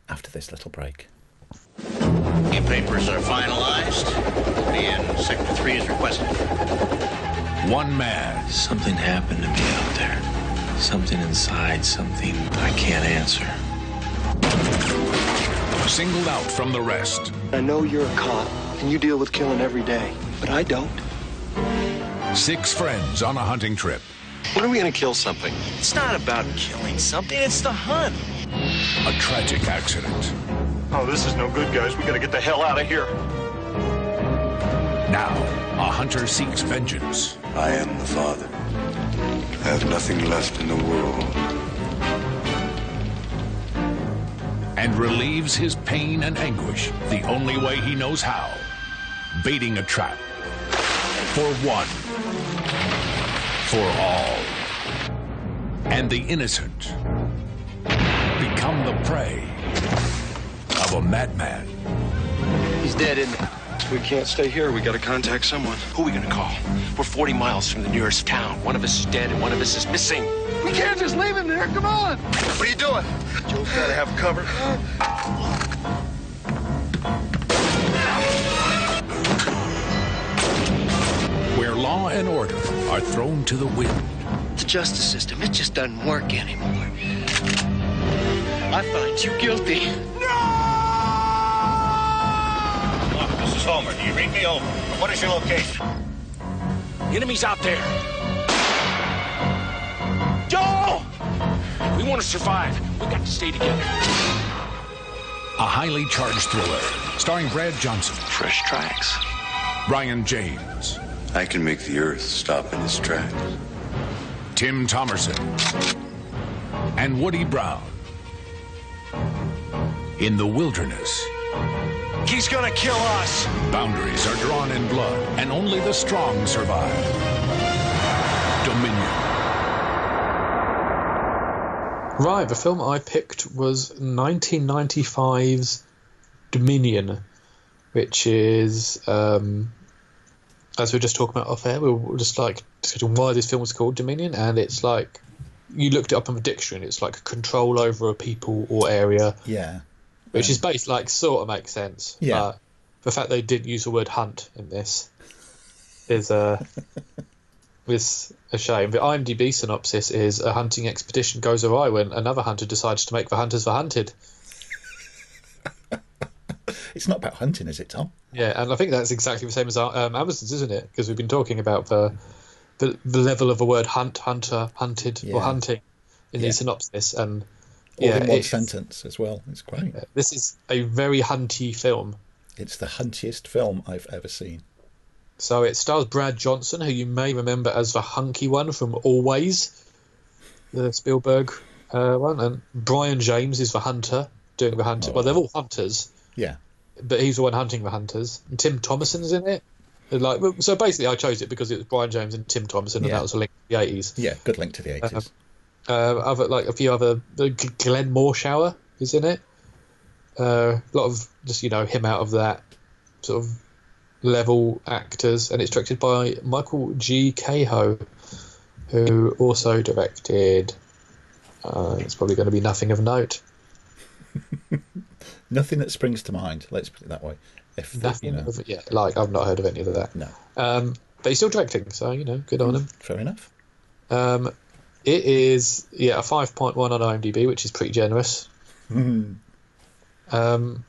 after this little break. The papers are finalized, and Sector 3 is requested. One man. Something happened to me out there. Something inside, something I can't answer. Singled out from the rest. I know you're a cop and you deal with killing every day, but I don't. Six friends on a hunting trip. When are we gonna kill something? It's not about killing something, it's the hunt. A tragic accident. Oh, this is no good, guys. We gotta get the hell out of here. Now, a hunter seeks vengeance. I am the father. I have nothing left in the world. And relieves his pain and anguish the only way he knows how baiting a trap. For one, for all. And the innocent become the prey of a madman. He's dead, isn't he? We can't stay here. We gotta contact someone. Who are we gonna call? We're 40 miles from the nearest town. One of us is dead and one of us is missing. We can't just leave him there. Come on. What are you doing? Joe's gotta have cover. Where law and order are thrown to the wind. The justice system, it just doesn't work anymore. I find you guilty. Look, this is Homer. Do you read me over? What is your location? Enemies out there. We want to survive. We got to stay together. A highly charged thriller starring Brad Johnson, Fresh tracks. Brian James, I can make the earth stop in its tracks. Tim Thomerson, and Woody Brown. In the wilderness, He's gonna kill us. boundaries are drawn in blood, and only the strong survive. Right, the film I picked was 1995's Dominion, which is, um, as we were just talking about off air, we were just like discussing why this film was called Dominion, and it's like you looked it up in the dictionary, and it's like control over a people or area, Yeah, which is based like sort of makes sense. Yeah. But the fact they didn't use the word hunt in this is uh, (laughs) is a shame. The IMDb synopsis is a hunting expedition goes awry when another hunter decides to make the hunters the hunted. (laughs) it's not about hunting, is it, Tom? Yeah, and I think that's exactly the same as our, um, Amazon's, isn't it? Because we've been talking about the, the the level of the word hunt, hunter, hunted, Yeah. or hunting in Yeah. the synopsis, and All yeah, in one sentence as well. It's great. this is a very hunty film. It's the huntiest film I've ever seen. So it stars Brad Johnson, who you may remember as the hunky one from Always, the Spielberg uh, one, and Brian James is the hunter doing the hunter. Well, they're all hunters, Yeah, but he's the one hunting the hunters. And Tim Thomerson's in it. And Like so, basically, I chose it because it was Brian James and Tim Thomerson, and Yeah. that was a link to the eighties. yeah. Good link to the eighties. Uh, other like a few other Glenn Morshower is in it. Uh, a lot of just you know him out of that sort of level actors, and it's directed by Michael G. Kehoe, who also directed. Uh, it's probably going to be nothing of note. (laughs) Nothing that springs to mind. Let's put it that way. If Nothing you know, of yeah, like I've not heard of any of that. no, Um, but he's still directing, so you know, good on him. fair enough. Um, it is yeah a five point one on IMDb, which is pretty generous. (laughs) Um,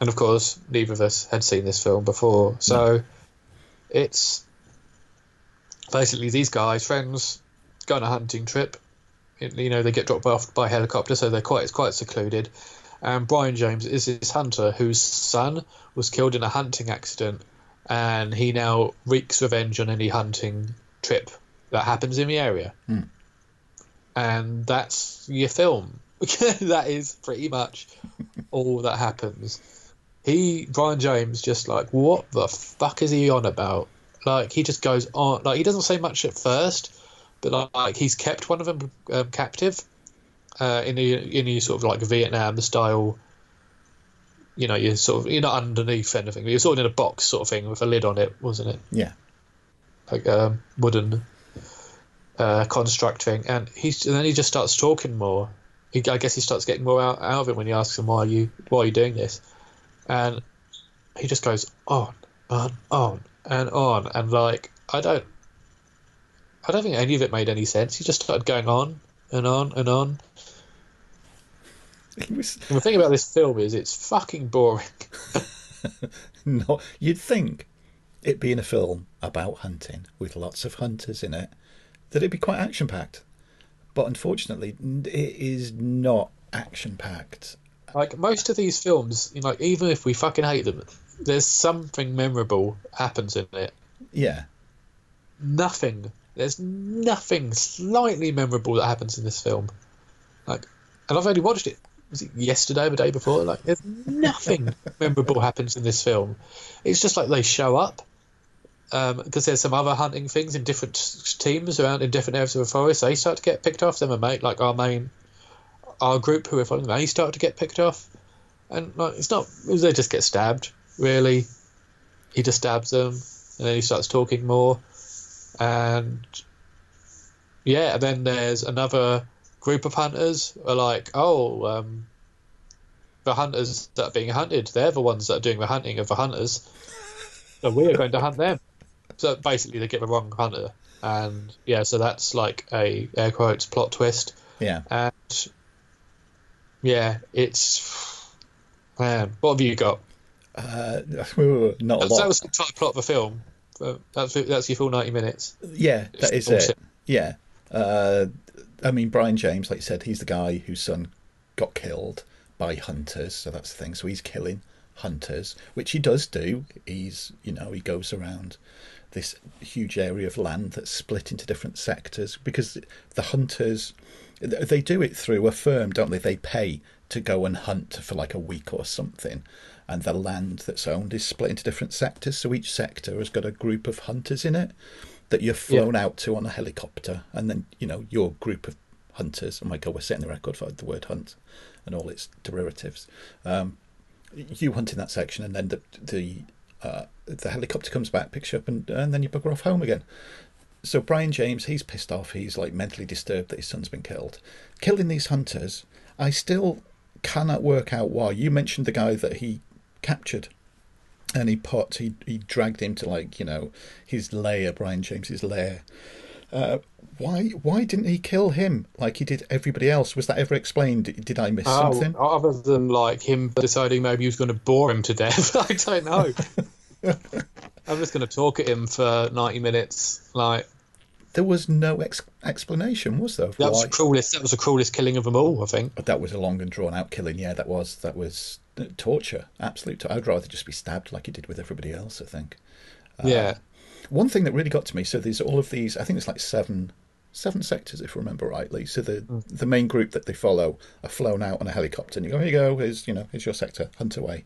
and of course, neither of us had seen this film before, so it's basically these guys, friends, go on a hunting trip. It- you know, they get dropped off by helicopter, so they're quite it's quite secluded. And Brian James is this hunter whose son was killed in a hunting accident, and he now wreaks revenge on any hunting trip that happens in the area. Hmm. And that's your film. (laughs) that is pretty much all that happens. He, Brian James, just like, what the fuck is he on about? Like, he just goes on. Like, he doesn't say much at first, but like, like he's kept one of them um, captive uh, in a in a sort of like Vietnam style. You know, you're sort of you're not underneath anything. but You're sort of in a box sort of thing with a lid on it, wasn't it? Yeah, like um, wooden uh, construct thing, and he's and then he just starts talking more. He, I guess he starts getting more out, out of it when he asks him why are you why are you doing this, and he just goes on and on and on, and like I don't, I don't think any of it made any sense. He just started going on and on and on. was And the thing about this film is it's fucking boring. (laughs) not. You'd think it being a film about hunting with lots of hunters in it, that it'd be quite action packed. But unfortunately, it is not action packed. Like most of these films, you know, like even if we fucking hate them, there's something memorable happens in it. Yeah, Nothing. There's nothing slightly memorable that happens in this film. Like, and I've only watched it. Was it yesterday or the day before? Like, there's nothing (laughs) memorable happens in this film. It's just like they show up um, because there's some other hunting things in different teams around in different areas of the forest. They start to get picked off. Them and mate, like our main, our group who are following, they start to get picked off. And like, it's not. They just get stabbed. Really, he just stabs them, and then he starts talking more and yeah, and then there's another group of hunters are like, oh, um, the hunters that are being hunted, they're the ones that are doing the hunting of the hunters, so we are going to hunt them. So basically, they get the wrong hunter, and yeah, so that's like a air quotes plot twist, yeah. and yeah, it's man, what have you got? Uh, (laughs) not a That, lot. that was the entire plot of the film. Uh, That's that's your full ninety minutes. Yeah, that is bullshit. it. Yeah. Uh, I mean, Brian James, like you said, he's the guy whose son got killed by hunters. So that's the thing. So he's killing hunters, which he does do. He's, you know, he goes around this huge area of land that's split into different sectors because the hunters, they do it through a firm, don't they? They pay to go and hunt for like a week or something. And the land that's owned is split into different sectors. So each sector has got a group of hunters in it that you're flown out to on a helicopter. And then, you know, your group of hunters, oh my God, we're setting the record for the word hunt and all its derivatives. Um, you hunt in that section, and then the the uh, the helicopter comes back, picks you up, and and then you bugger off home again. So Brian James, he's pissed off. He's like mentally disturbed that his son's been killed. Killing these hunters, I still cannot work out why. You mentioned the guy that he captured, and he put he he dragged him to like you know his lair, Brian James's lair. Uh, why why didn't he kill him like he did everybody else? Was that ever explained? Did I miss something? Oh, other than like him deciding maybe he was going to bore him to death, (laughs) I don't know. (laughs) I'm just going to talk at him for 90 minutes. Like There was no ex- explanation, was there? that was the cruelest. That was the cruelest killing of them all. I think. That was a long and drawn out killing. Yeah, that was that was uh, torture. Absolute. tor- I'd rather just be stabbed like he did with everybody else. I think. yeah. One thing that really got to me. So there's all of these. I think it's like seven, seven sectors, if I remember rightly. So the the main group that they follow are flown out on a helicopter, and you go, here you go. Here's you know, here's your sector. Hunt away.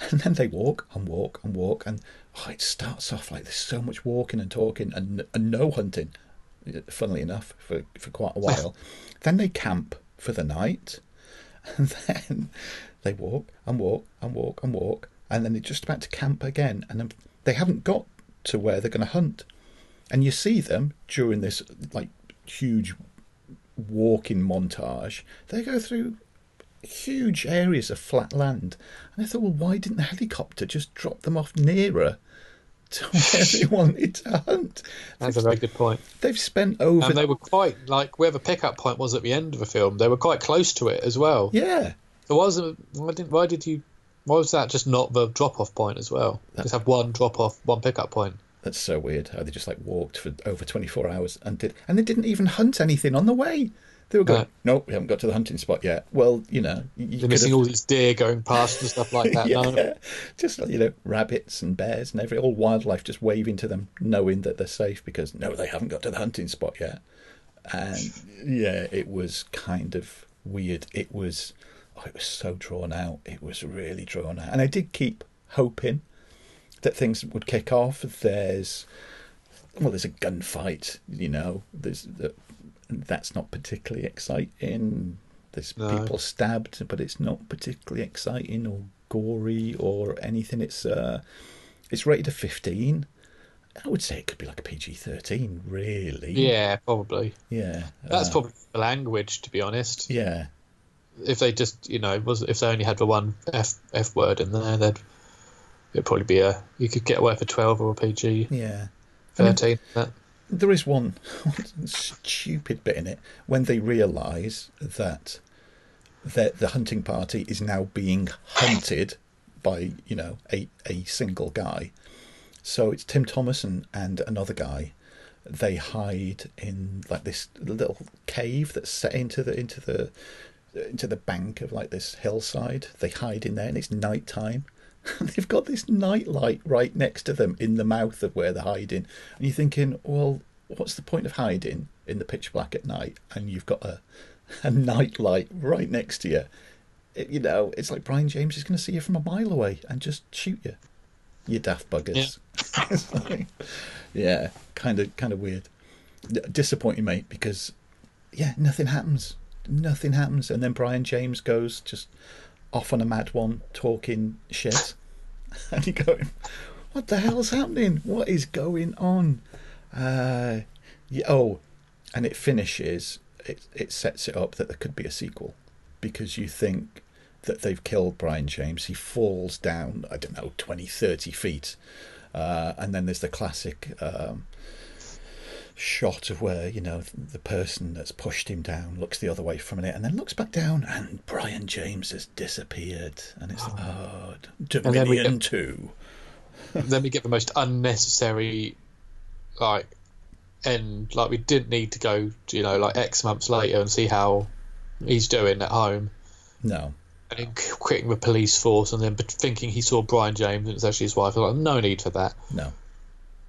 (laughs) And then they walk and walk and walk, and oh, it starts off like there's so much walking and talking and, and no hunting. Funnily enough, for for quite a while. then they camp for the night, (laughs) and then they walk and walk and walk and walk, and then they're just about to camp again, and then they haven't got to where they're going to hunt. and you see them during this like huge walking montage. They go through huge areas of flat land, and I thought, well, why didn't the helicopter just drop them off nearer to (laughs) where they (laughs) wanted to hunt? That's a very good point. They've spent over. And they were quite like where the pickup point was at the end of the film. They were quite close to it as well. yeah, There wasn't. Why did? Why did you? Why was that just not the drop off point as well? Just have one drop off, one pickup point. that's so weird. How they just like walked for over twenty four hours and did, and they didn't even hunt anything on the way. They were going, no, we haven't got to the hunting spot yet. Well, you know, you They're could missing have- all these deer going past and stuff like (laughs) that. yeah, No, just you know, rabbits and bears and every all wildlife just waving to them, knowing that they're safe because no, they haven't got to the hunting spot yet. And yeah, it was kind of weird. It was, oh, it was so drawn out. It was really drawn out, and I did keep hoping that things would kick off. There's, well, there's a gunfight. You know, there's the, that's not particularly exciting. There's No. people stabbed, but it's not particularly exciting or gory or anything. It's uh, it's rated a 15. I would say it could be like a PG 13, really. yeah, probably. Yeah. That's uh, probably the language, to be honest. Yeah. If they just, you know, was if they only had the one f f word in there, then it'd probably be a you could get away for twelve or a PG Yeah. I mean, thirteen. There is one (laughs) stupid bit in it when they realise that that the hunting party is now being hunted by you know a a single guy. So it's Tim Thomas and, and another guy. They hide in like this little cave that's set into the into the into the bank of like this hillside. They hide in there, and it's night time. And (laughs) they've got this night light right next to them in the mouth of where they're hiding. And you're thinking, well, what's the point of hiding in the pitch black at night? And you've got a (laughs) a night light right next to you. It- you know, it's like Brian James is going to see you from a mile away and just shoot you. You daft buggers. (laughs) It's like- yeah, kind of, kind of weird. Disappointing, mate, because yeah, nothing happens. Nothing happens, and then Brian James goes just off on a mad one, talking shit, (laughs) and you go, "What the hell's happening? What is going on?" Uh, yeah, oh, and it finishes. It it sets it up that there could be a sequel, because you think that they've killed Brian James. He falls down, I don't know, 20, 30 feet. Uh, and then there's the classic um, shot of where, you know, the person that's pushed him down looks the other way from it and then looks back down and Brian James has disappeared. And it's like, oh, then we Dominion get- 2. (laughs) then we get the most unnecessary like end like we didn't need to go you know like x months later and see how he's doing at home No. and then quitting the police force and then thinking he saw brian james and it's actually his wife like no need for that No.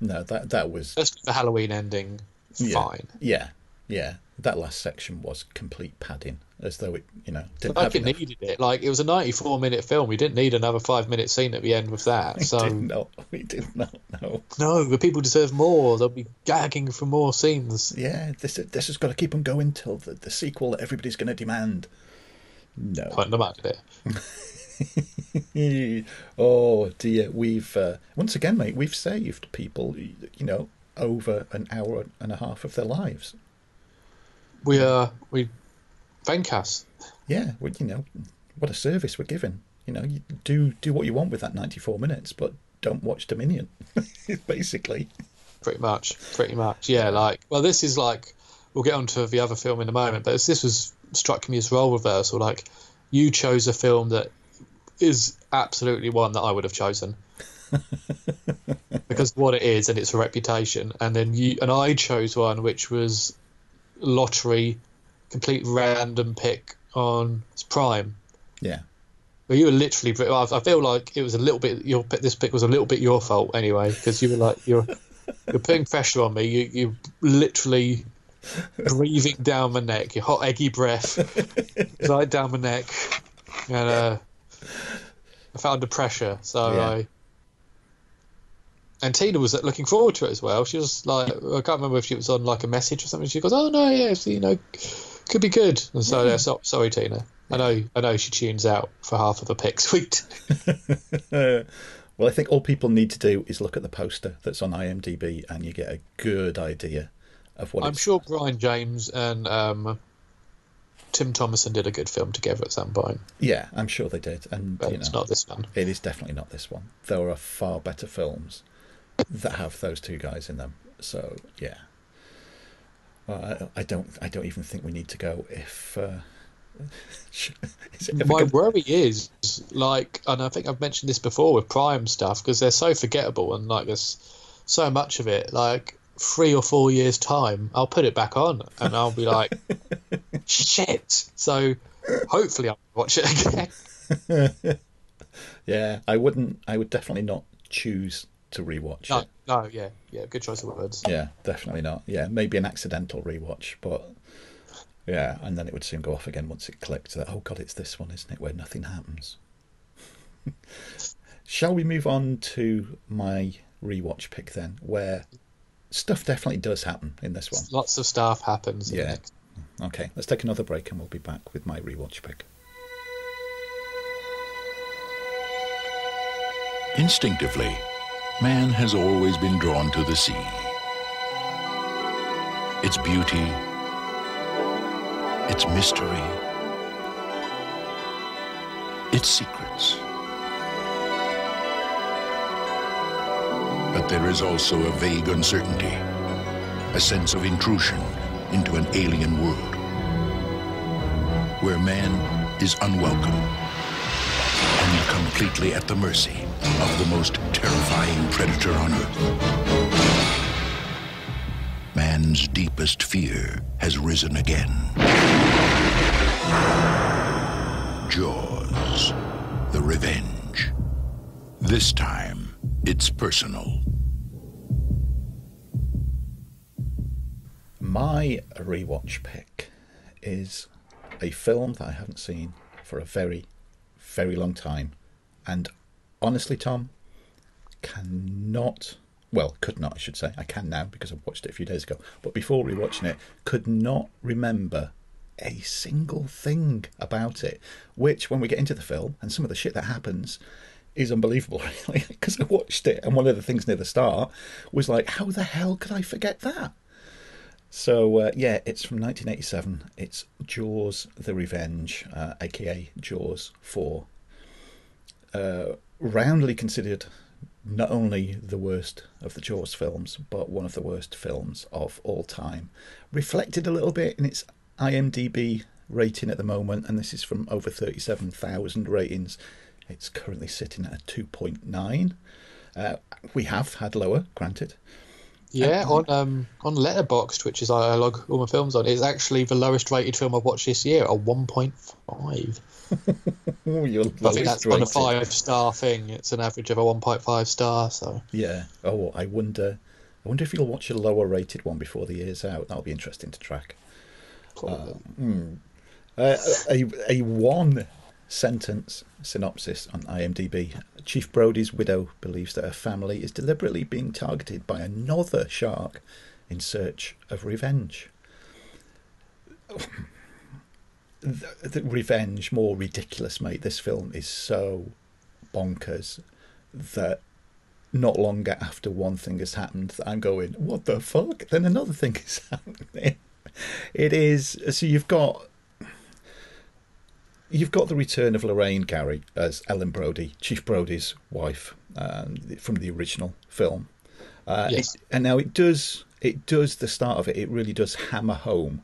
No, that, that was. just the halloween ending yeah, fine Yeah. Yeah. That last section was complete padding, as though it, you know, didn't like have it enough. needed it like it was a 94 minute film we didn't need another five minute scene at the end with that (laughs) We so did not. (laughs) We did not know. no the people deserve more they'll be gagging for more scenes Yeah, this this has got to keep them going till the, the sequel that everybody's going to demand. No. Quite no matter it (laughs) oh dear, we've uh, once again, mate, we've saved people, you know, over an hour and a half of their lives. we uh we thank us Yeah, well, you know, what a service we're giving. You know, you do do what you want with that ninety-four minutes, but don't watch Dominion. (laughs) Basically, pretty much pretty much yeah like well this is like we'll get onto the other film in a moment but this was struck me as role reversal like you chose a film that is absolutely one that i would have chosen because what it is and its a reputation and then you and i chose one which was lottery complete random pick on prime yeah, well, you were literally. I feel like it was a little bit. Your pick- this pick was a little bit your fault anyway, because you were like you're you're putting pressure on me. You you literally breathing down my neck. Your hot eggy breath (laughs) right down my neck, and uh, I felt under pressure. So Yeah. I. And Tina was looking forward to it as well. She was like, I can't remember if she was on like a message or something. She goes, "Oh no, yes, you know, could be good." And so, yeah, so, sorry, Tina. I know, I know she tunes out for half of the picks (laughs) we do. (laughs) Well, I think all people need to do is look at the poster that's on IMDb, and you get a good idea of what. I'm sure Brian James and um, Tim Thomerson did a good film together at some point. Yeah, I'm sure they did, and But you it's not this one. It is definitely not this one. There are far better films that have those two guys in them. So yeah, well, I, I don't. I don't even think we need to go if. Uh, (laughs) is it ever My gonna- worry is like, and I think I've mentioned this before with Prime stuff because they're so forgettable and like there's so much of it. Like three or four years time, I'll put it back on and I'll be like, shit. So hopefully I'll watch it again. (laughs) yeah, I wouldn't. I would definitely not choose to rewatch No, it. no, yeah, yeah, good choice of words. Yeah, definitely not. Yeah, maybe an accidental rewatch, but yeah, and then it would soon go off again once it clicked that oh god, it's this one, isn't it, where nothing happens. (laughs) Shall we move on to my rewatch pick then, where stuff definitely does happen in this one. Lots of stuff happens. Yeah. next- Okay, let's take another break and we'll be back with my rewatch pick. Instinctively, man has always been drawn to the sea. Its beauty, its mystery, its secrets. But there is also a vague uncertainty, a sense of intrusion into an alien world, where man is unwelcome and completely at the mercy of the most terrifying predator on earth. Man's deepest fear has risen again. Jaws, the revenge. This time, it's personal. My rewatch pick is a film that I haven't seen for a very, very long time. And honestly, Tom, cannot, well, could not, I should say. I can now because I watched it a few days ago. But before rewatching it, could not remember a single thing about it. Which, when we get into the film and some of the shit that happens, is unbelievable, (laughs) really. Because I watched it, and one of the things near the start was like, how the hell could I forget that? So uh, yeah, it's from 1987. It's Jaws: The Revenge, uh, aka Jaws 4. Uh, roundly considered not only the worst of the Jaws films, but one of the worst films of all time. Reflected a little bit in its IMDb rating at the moment, and this is from over 37,000 ratings. It's currently sitting at a 2.9. Uh, we have had lower, granted. Yeah, on um on Letterboxd, which is I log all my films on, it's actually the lowest rated film I've watched this year, a one point five. (laughs) Oh, you're I think that's on a five star thing. It's an average of a one point five star. So Yeah. Oh, I wonder. I wonder if you'll watch a lower rated one before the year's out. That'll be interesting to track. probably. Uh, a a one sentence synopsis on IMDb. Chief Brody's widow believes that her family is deliberately being targeted by another shark in search of revenge. The, the revenge, more ridiculous, mate. This film is so bonkers that not longer after one thing has happened I'm going, what the fuck? Then another thing (laughs) is happening. It is so you've got you've got the return of Lorraine Gary as Ellen Brody, Chief Brody's wife, um, from the original film. Uh, Yes. it- and now it does it does the start of it. It really does hammer home.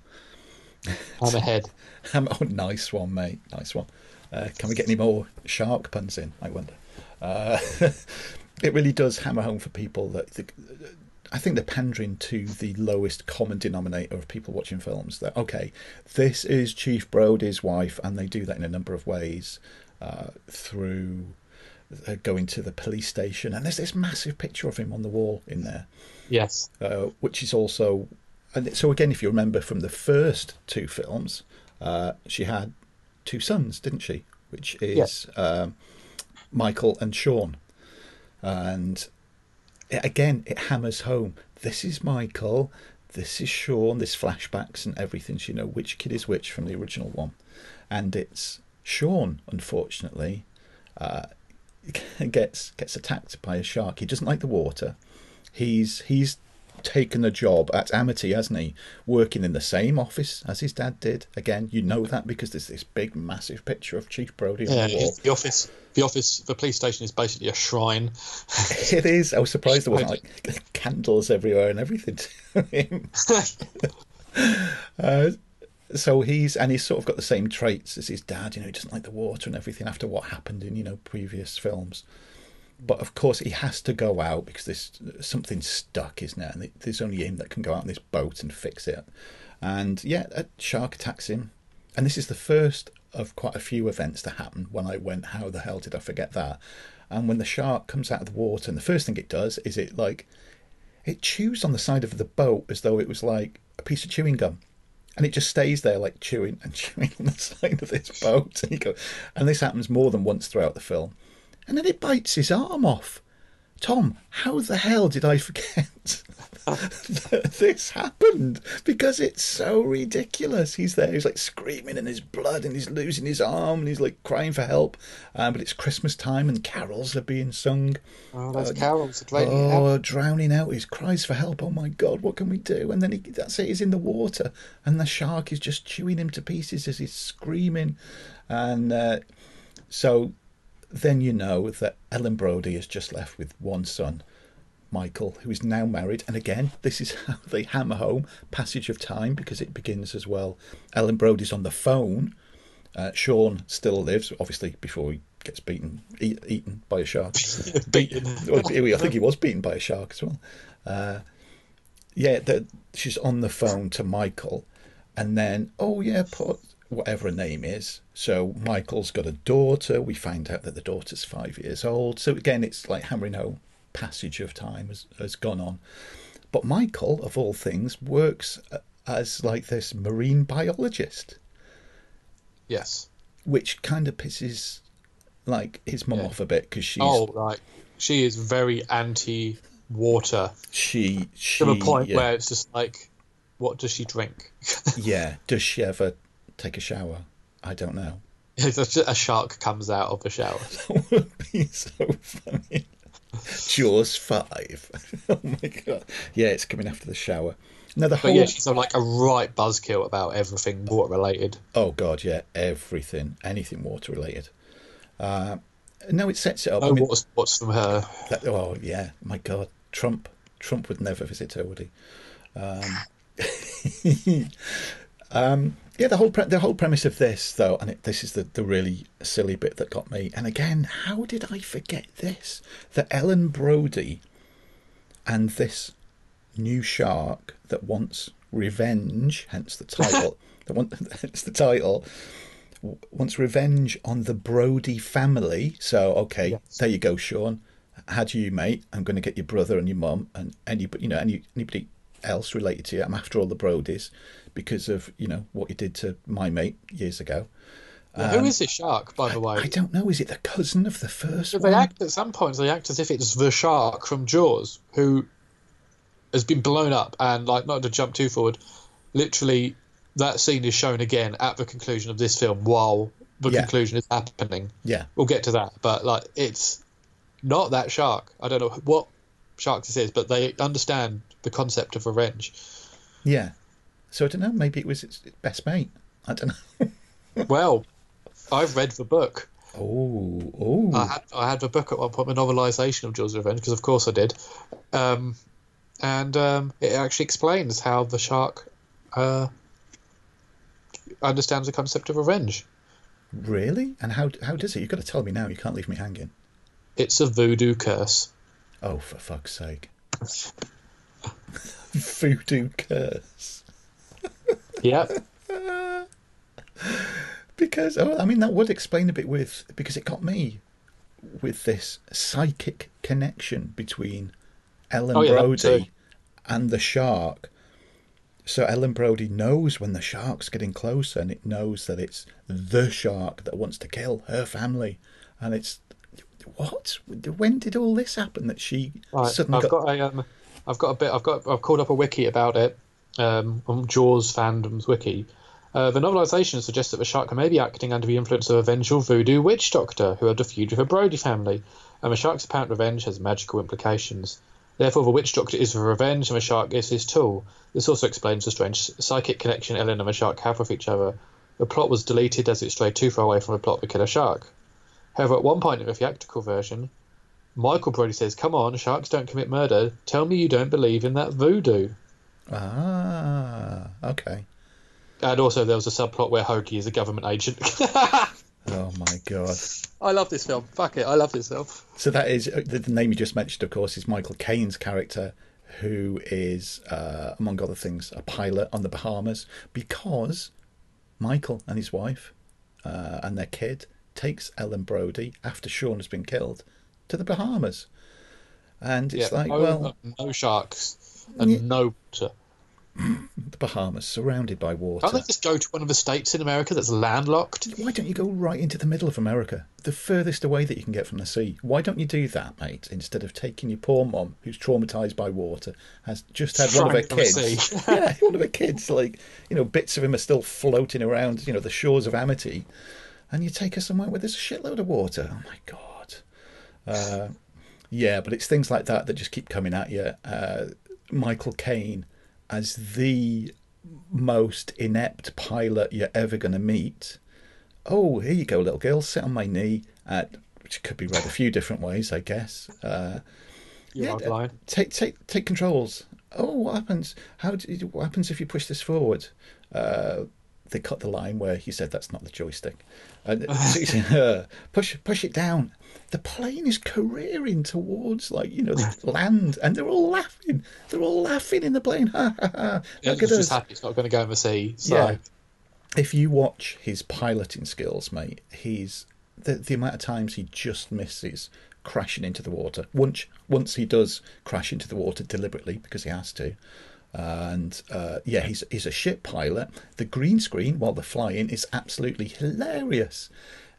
(laughs) I'm ahead. (laughs) Hammer, oh, nice one, mate. Nice one. Uh, can we get any more shark puns in? I wonder. Uh, (laughs) it really does hammer home for people that the, I think they're pandering to the lowest common denominator of people watching films. That okay, this is Chief Brody's wife, and they do that in a number of ways uh, through uh, going to the police station, and there's this massive picture of him on the wall in there Yes. uh, which is also and so again if you remember from the first two films uh, she had two sons didn't she which is um, michael and sean and again it hammers home this is michael this is sean this flashbacks and everything so you know which kid is which from the original one and it's sean unfortunately uh, (laughs) gets gets attacked by a shark. He doesn't like the water. He's he's taken a job at Amity, hasn't he? Working in the same office as his dad did. Again, you know that because there's this big, massive picture of Chief Brody on Yeah, the wall. the office, the office, the police station is basically a shrine. (laughs) It is. I was surprised there wasn't like candles everywhere and everything. To (laughs) him. uh, so he's and he's sort of got the same traits as his dad. You know, he doesn't like the water and everything after what happened in you know previous films. But of course, he has to go out because there's something stuck, isn't it? And there's only him that can go out on this boat and fix it. And yeah, a shark attacks him. And this is the first of quite a few events to happen when I went, how the hell did I forget that? And when the shark comes out of the water, and the first thing it does is it like, it chews on the side of the boat as though it was like a piece of chewing gum. And it just stays there like chewing and (laughs) chewing on the side of this boat. And go, and this happens more than once throughout the film. And then it bites his arm off. Tom, how the hell did I forget (laughs) that (laughs) this happened? Because it's so ridiculous. He's there, he's like screaming in his blood and he's losing his arm and he's like crying for help. Um, but it's Christmas time and carols are being sung. Oh, those carols are draining Oh, drowning out. He cries for help. Oh my God, what can we do? And then he, that's it. He's in the water, and the shark is just chewing him to pieces as he's screaming. And uh, so then you know that Ellen Brody is just left with one son, Michael, who is now married. And again, this is (laughs) how they hammer home passage of time because it begins as well. Ellen Brody's on the phone. Uh, Sean still lives, obviously, before he gets beaten, eat, eaten by a shark. (laughs) beaten. I think he was beaten by a shark as well. Uh, yeah, the, she's on the phone to Michael, and then oh yeah, put whatever her name is. So Michael's got a daughter. We find out that the daughter's five years old. So again, it's like hammering home passage of time has, has gone on. But Michael, of all things, works as like this marine biologist, Yes. which kind of pisses like his mum Yeah. off a bit because she's Oh, right. She is very anti-water she she to the point yeah. where it's just like, what does she drink? (laughs) Yeah. Does she ever take a shower? I don't know. (laughs) a shark comes out of the shower. (laughs) That would be so funny. Jaws 5. (laughs) oh my god. Yeah, it's coming after the shower. No, the But whole. yeah, she's on like a right buzzkill about everything water related. Oh god, yeah. Everything. Anything water related. Uh, no, it sets it up. No I mean, water sports from her. that, oh, yeah. My god. Trump. Trump would never visit her, would he? Um, (laughs) um, yeah, the whole pre- the whole premise of this, though, and it, this is the, the really silly bit that got me. And again, how did I forget this? That Ellen Brody and this new shark that wants revenge, hence the title. (laughs) that want, (laughs) hence the title. Wants revenge on the Brody family. So, okay, there you go, Sean. How do you, mate? I'm going to get your brother and your mum and any, you know, any anybody else related to you. I'm after all the Brodies because of you know what you did to my mate years ago. Who um, is this shark, by the way? I don't know. Is it the cousin of the first one? they act at some points. They act as if it's the shark from Jaws who has been blown up, and like not to jump too forward, literally that scene is shown again at the conclusion of this film while the Yeah. conclusion is happening. Yeah. We'll get to that, but like it's not that shark. I don't know what shark this is, but they understand the concept of revenge. Yeah. So I don't know. Maybe it was its best mate. I don't know. (laughs) well, I've read the book. Oh, oh. I had I had the book at one point, the novelisation of Jaws of Revenge, because of course I did, um, and um, it actually explains how the shark uh, understands the concept of revenge. Really? And how how does it? You've got to tell me now. You can't leave me hanging. It's a voodoo curse. Oh, for fuck's sake! Voodoo curse. Yep. Because oh, I mean that would explain a bit with because it got me with this psychic connection between Ellen Oh, yeah, Brody and the shark. So Ellen Brody knows when the shark's getting closer, and it knows that it's the shark that wants to kill her family, and it's what? When did all this happen? That she Right. suddenly I've got, got a um, I've got a bit. I've got I've called up a wiki about it um, on Jaws fandom's wiki, Uh, the novelization suggests that the shark may be acting under the influence of a vengeful voodoo witch doctor who had a feud with the Brody family, and the shark's apparent revenge has magical implications. Therefore, the witch doctor is for revenge, and the shark is his tool. This also explains the strange psychic connection Ellen and the shark have with each other. The plot was deleted as it strayed too far away from the plot of the killer shark. However, at one point in the theatrical version, Michael Brody says, Come on, sharks don't commit murder. Tell me you don't believe in that voodoo. Ah, okay. And also, there was a subplot where Hoagie is a government agent. (laughs) Oh my god. I love this film. Fuck it, I love this film. So that is the, the name you just mentioned, of course, is Michael Caine's character, who is, uh, among other things, a pilot on the Bahamas, because Michael and his wife uh, and their kid takes Ellen Brody after Sean has been killed to the Bahamas, and it's Yeah, like, no, well, no sharks and no water. (clears throat) the Bahamas surrounded by water. Can't they just go to one of the states in America that's landlocked? Why don't you go right into the middle of America, the furthest away that you can get from the sea? Why don't you do that, mate? Instead of taking your poor mom, who's traumatized by water, has just had one of her Straight from the kids. (laughs) yeah, (laughs) one of her kids. Like you know, bits of him are still floating around. You know, the shores of Amity, and you take her somewhere where there's a shitload of water. Oh my god. Uh, yeah, but it's things like that that just keep coming at you. Uh, Michael Caine as the most inept pilot you're ever going to meet. Oh, here you go, little girl, sit on my knee. Uh, which could be read a few different ways, I guess. Uh, yeah, take take take controls. Oh, what happens? How do what happens if you push this forward? Uh, they cut the line where he said that's not the joystick. And uh, (laughs) (laughs) push push it down. The plane is careering towards like you know the land, and they're all laughing. They're all laughing in the plane. (laughs) Ha ha ha! Yeah, Look it's at just us. happy it's not going to go in the sea. So. Yeah. If you watch his piloting skills, mate, he's the the amount of times he just misses crashing into the water. Once once he does crash into the water deliberately because he has to. And uh, yeah, he's he's a ship pilot. The green screen while they're flying is absolutely hilarious.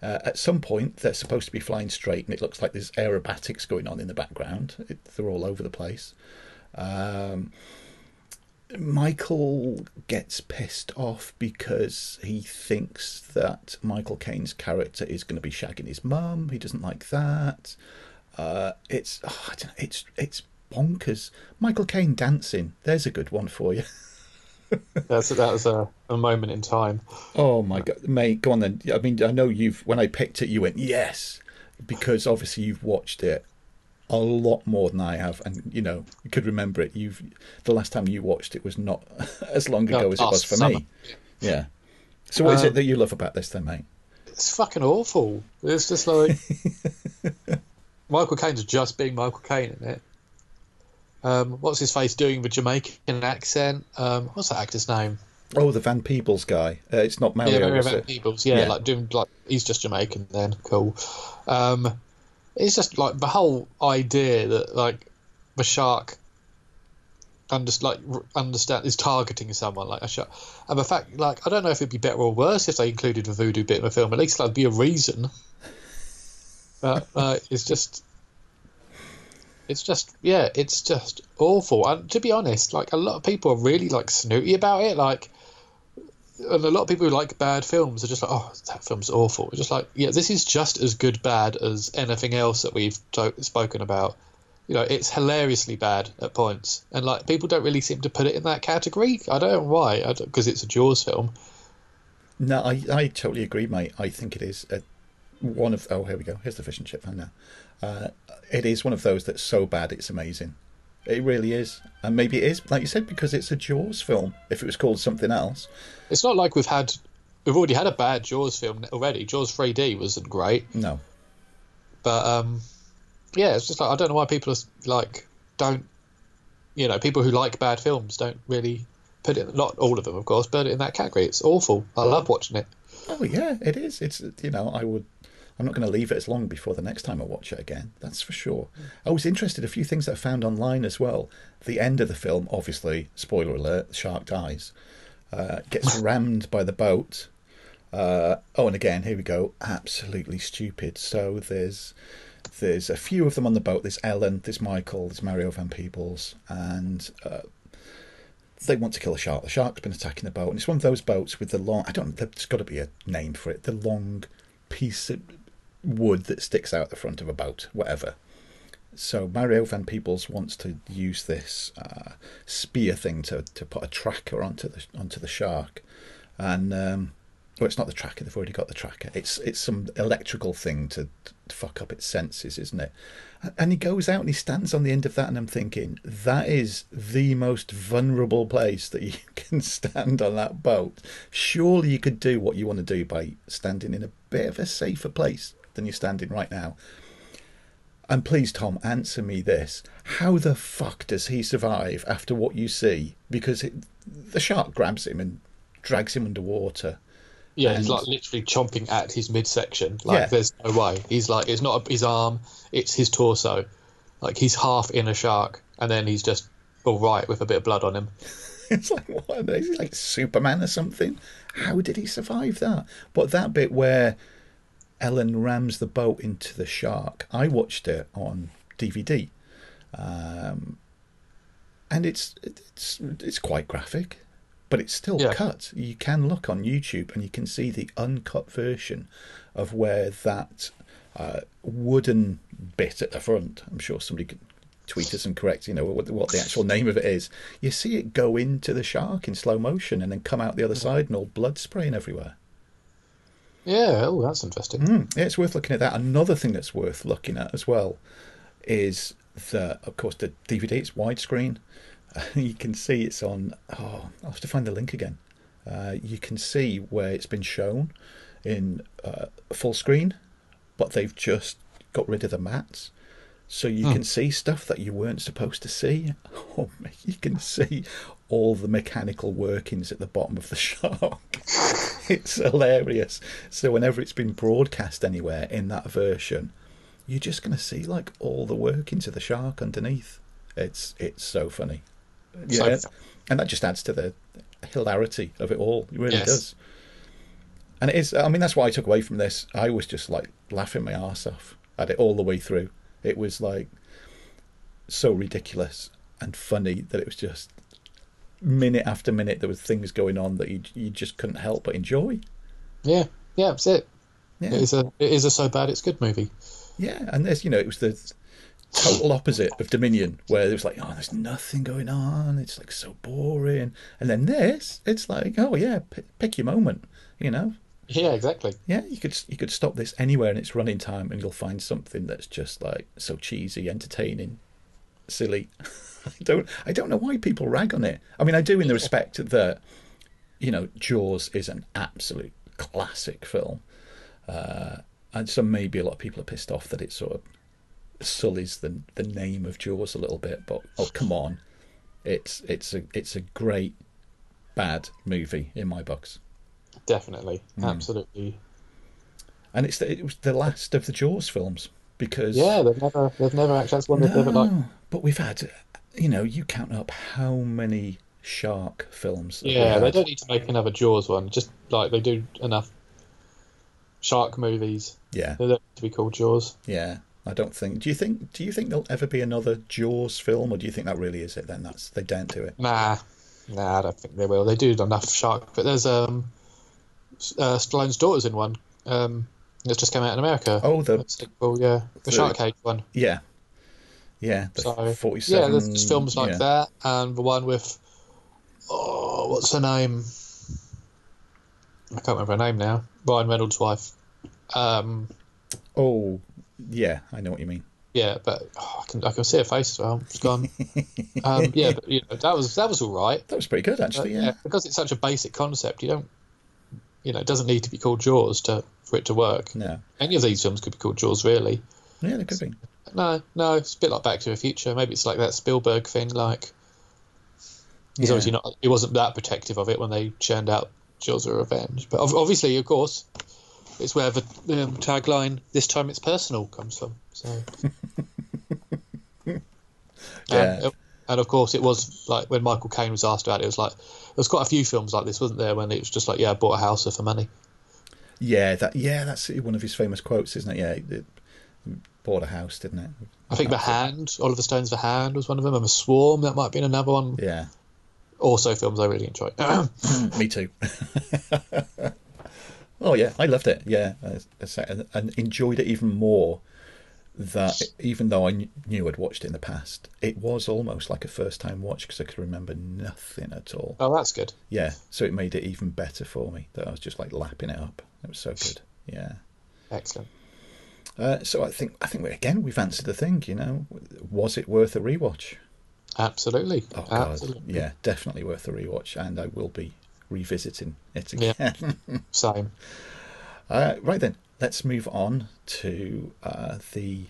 Uh, at some point, they're supposed to be flying straight, and it looks like there's aerobatics going on in the background. It, they're all over the place. Um, Michael gets pissed off because he thinks that Michael Caine's character is going to be shagging his mum. He doesn't like that. Uh, it's oh, know, it's it's bonkers. Michael Caine dancing. There's a good one for you. (laughs) That's, that was a, a moment in time. Oh my god, mate, go on then. I mean, I know you've when I picked it, you went yes, because obviously you've watched it a lot more than I have, and you know you could remember it. You've the last time you watched it was not (laughs) as long ago No, as it was for summer. me. Yeah. So what is Um, it that you love about this, then, mate? It's fucking awful. It's just like (laughs) Michael Caine's just being Michael Caine in it. Um, what's his face doing the Jamaican accent? Um, what's that actor's name? Oh, the Van Peebles guy. Uh, it's not Mario. yeah, Mario is Van it? Peebles. Yeah, Yeah. like doing like he's just Jamaican. Then cool. Um, it's just like the whole idea that like the shark under, like understand is targeting someone like a shark, and the fact like I don't know if it'd be better or worse if they included the voodoo bit in the film. At least there'd be a reason. But uh, it's just. It's just yeah, it's just awful. And to be honest, like a lot of people are really like snooty about it. Like and a lot of people who like bad films are just like, oh, that film's awful. It's just like, yeah, this is just as good bad as anything else that we've to- spoken about. You know, it's hilariously bad at points, and like people don't really seem to put it in that category. I don't know why, because it's a Jaws film. No, I, I totally agree, mate. I think it is a, one of. Oh, here we go. Here's the fish and chip fan now. Uh, it is one of those that's so bad it's amazing. It really is, and maybe it is, like you said, because it's a Jaws film. If it was called something else, It's not like we've had, we've already had a bad Jaws film already. Jaws 3D wasn't great, no. but um, yeah, it's just like I don't know why people are like don't, you know, people who like bad films don't really put it. Not all of them, of course, but in that category, it's awful. I love watching it. Oh yeah, it is. It's you know I would. I'm not going to leave it as long before the next time I watch it again. That's for sure. I was interested. A few things that I found online as well. The end of the film, obviously, spoiler alert: the shark dies, uh, gets (laughs) rammed by the boat. Uh, oh, and again, here we go. Absolutely stupid. So there's there's a few of them on the boat. There's Ellen, there's Michael, there's Mario Van Peebles, and uh, they want to kill a shark. The shark's been attacking the boat, and it's one of those boats with the long. I don't. There's got to be a name for it. The long piece of wood that sticks out the front of a boat, whatever. So Mario Van Peebles wants to use this uh, spear thing to, to put a tracker onto the onto the shark, and um, well, it's not the tracker. They've already got the tracker. It's it's some electrical thing to, to fuck up its senses, isn't it? And he goes out and he stands on the end of that, and I'm thinking that is the most vulnerable place that (laughs) you can stand on that boat. Surely you could do what you want to do by standing in a bit of a safer place than you're standing right now. And please, Tom, answer me this: How the fuck does he survive after what you see? Because it, the shark grabs him and drags him underwater. Yeah, And- he's like literally chomping at his midsection. Like Yeah. there's no way. He's like it's not his arm, it's his torso. Like he's half in a shark, and then he's just all right with a bit of blood on him. (laughs) It's like what? Is he like Superman or something? How did he survive that? But that bit where Ellen rams the boat into the shark, I watched it on DVD, um, and it's it's it's quite graphic, but it's still Yeah. cut. You can look on YouTube and you can see the uncut version of where that uh, wooden bit at the front. I'm sure somebody could tweet us and correct, you know, what, what the actual name of it is. You see it go into the shark in slow motion and then come out the other side and all blood spraying everywhere. Yeah, oh, that's interesting. Mm, it's worth looking at that. Another thing that's worth looking at as well is the, of course, the DVD. It's widescreen. (laughs) you can see it's on. Oh, I'll have to find the link again. Uh, you can see where it's been shown in uh, full screen, but they've just got rid of the mats. So you can see stuff that you weren't supposed to see. (laughs) Oh, you can see all the mechanical workings at the bottom of the (laughs) shark. (laughs) it's hilarious. So whenever it's been broadcast anywhere in that version, you're just going to see like all the workings of the shark underneath. It's it's so funny. Yeah, fun. and that just adds to the hilarity of it all. It really Yes. does. And it is. I mean, that's what I took away from this. I was just like laughing my arse off at it all the way through. It was like so ridiculous and funny that it was just minute after minute there was things going on that you you just couldn't help but enjoy. Yeah, yeah, that's it. Yeah. It is a it is a so bad it's good movie. Yeah, and there's you know it was the total opposite of Dominion, where it was like, oh, there's nothing going on. It's like so boring. And then this, it's like, oh yeah, p- pick your moment. You know, Yeah, exactly. yeah, you could you could stop this anywhere in its running time, and you'll find something that's just like so cheesy, entertaining, silly. (laughs) I (laughs) don't I don't know why people rag on it. I mean, I do in the respect that you know Jaws is an absolute classic film, uh, and so maybe a lot of people are pissed off that it sort of sullies the the name of Jaws a little bit. But oh come on, it's it's a it's a great bad movie in my books. Definitely, Hmm. absolutely. and it's the, it was the last of the Jaws films because Yeah, they've never they've never actually that's one they've never like. But we've had you know you count up how many shark films Yeah, they don't need to make another Jaws one. Just like they do enough shark movies. yeah They don't need to be called Jaws. yeah I don't think do you think do you think there'll ever be another Jaws film or do you think that really is it then that's they don't do it Nah, nah, I don't think they will. They do enough shark, but there's um, uh, Stallone's daughter's in one. Um, it's just came out in America. Oh, the- sequel, yeah, the, the- Shark Cage one. yeah yeah So 47 yeah, there's films like yeah. that, and the one with oh, what's her name? I can't remember her name now. Ryan Reynolds' wife. Um, oh yeah I know what you mean yeah, but oh, I can I can see her face as well. It's gone. (laughs) um, yeah, but you know that was that was all right. that was pretty good actually But, yeah, because it's such a basic concept, you don't, you know, it doesn't need to be called Jaws to for it to work. no Any of these films could be called Jaws, really. yeah they could be No, no, it's a bit like Back to the Future. Maybe it's like that Spielberg thing. Like, he's Yeah. obviously not. He wasn't that protective of it when they churned out Jaws of Revenge. But obviously, of course, it's where the um, tagline "This time it's personal" comes from. So, (laughs) Yeah. and, and of course, it was like when Michael Caine was asked about it. It was like there was quite a few films like this, wasn't there? When it was just like, "Yeah, I bought a house for money." yeah that yeah that's one of his famous quotes isn't it yeah it, bought a house didn't it I think The Hand, Oliver Stone's The Hand was one of them, and The Swarm, that might have been another one. yeah Also, films I really enjoy. (coughs) (clears throat) Me too. (laughs) oh yeah, I loved it. Yeah, I- I say- and- and enjoyed it even more. That even though I knew I'd watched it in the past, it was almost like a first time watch because I could remember nothing at all. oh, that's good. Yeah, so it made it even better for me that I was just like lapping it up. It was so good. Yeah. Excellent. Uh, so I think I think we, again we've answered the thing. You know, was it worth a rewatch? Absolutely. Oh God, Absolutely. yeah, definitely worth a rewatch, and I will be revisiting it Yeah. again. (laughs) Same. uh, right then, let's move on to uh, the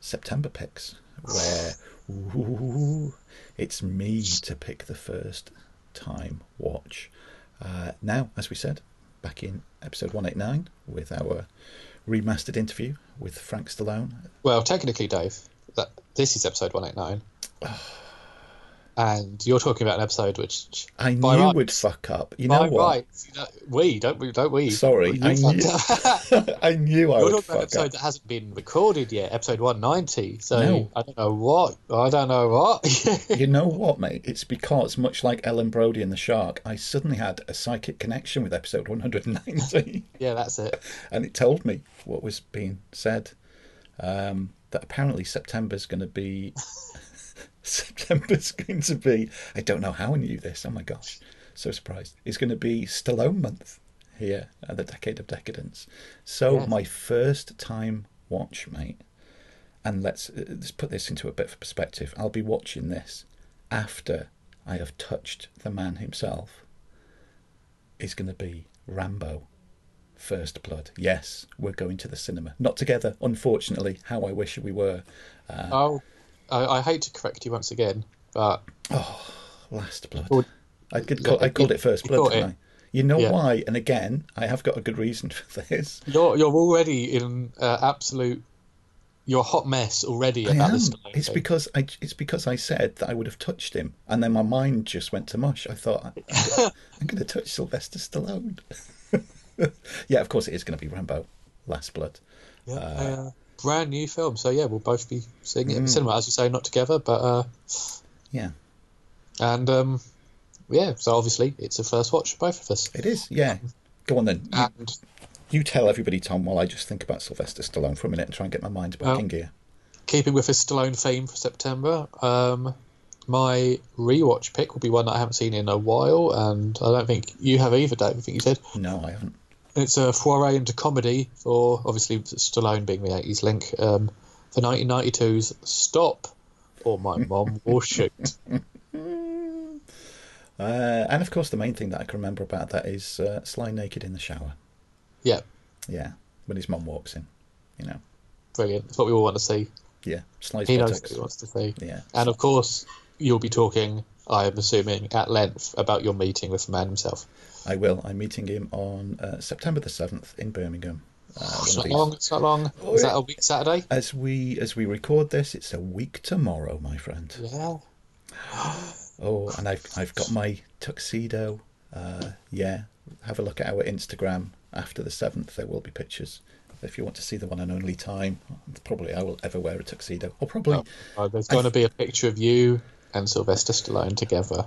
September picks, where ooh, it's me to pick the first time watch. Uh, now, as we said back in episode one eight nine with our remastered interview with Frank Stallone, Well, technically, Dave, that this is episode 189. And you're talking about an episode which. I knew rights- would fuck up. You know what? rights, you know, we don't we don't we? Sorry, You I knew. (laughs) I knew I You're would talking about an episode up. that hasn't been recorded yet, episode 190. So No. I don't know what. I don't know what. (laughs) You know what, mate? It's because, much like Ellen Brody and the Shark, I suddenly had a psychic connection with episode 190, (laughs) yeah, that's it. and it told me what was being said. Um, that apparently September's going to be. (laughs) September's going to be. I don't know how I knew this. Oh my gosh, so surprised. It's going to be Stallone month here at the Decade of Decadence. So Yes. my first time watch, mate. And let's uh, let's put this into a bit of perspective. I'll be watching this after I have touched the man himself. Is going to be Rambo. First Blood. Yes, we're going to the cinema. Not together, unfortunately. How I wish we were. Oh, I, I hate to correct you once again, but oh, Last Blood. Well, I could yeah, call, I called it First Blood, didn't it. I? You know Yeah. why? And again, I have got a good reason for (laughs) this. you're you're already in uh, absolute. You're a hot mess already I about am. this. It's thing. because I. It's because I said that I would have touched him, and then my mind just went to mush. I thought I'm, (laughs) I'm going to touch Sylvester Stallone. (laughs) yeah, of course it is going to be Rambo, Last Blood. Yeah, uh, brand new film. So yeah, we'll both be seeing Mm. it in the cinema, as you say, not together, but uh, Yeah, and um, yeah. So obviously, it's a first watch for both of us. it is. Yeah, go on then. You, And you tell everybody, Tom, while I just think about Sylvester Stallone for a minute and try and get my mind back in gear. keeping with his Stallone theme for September, um, my rewatch pick will be one that I haven't seen in a while, and I don't think you have either, Dave. I think you said No, I haven't. It's a foray into comedy for obviously Stallone being the 80s link um, for 1992's Stop, or My Mom Will Shoot. (laughs) Uh, and of course, the main thing that I can remember about that is uh, Sly naked in the shower. Yeah, Yeah, when his mum walks in. You know. brilliant. It's what we all want to see. Yeah, Sly's He knows what he wants to see. Yeah. And of course, you'll be talking, I am assuming, at length about your meeting with the man himself. I will. I'm meeting him on uh, September the seventh in Birmingham. Uh, It's not long. It's not long. Oh, Is that a week Saturday? As we as we record this, it's a week tomorrow, my friend. Yeah. (gasps) Oh, and I've I've got my tuxedo. Uh, yeah, have a look at our Instagram after the seventh. There will be pictures. If you want to see the one and only time, probably I will ever wear a tuxedo. Or probably, Oh, there's going to be a picture of you and Sylvester Stallone together.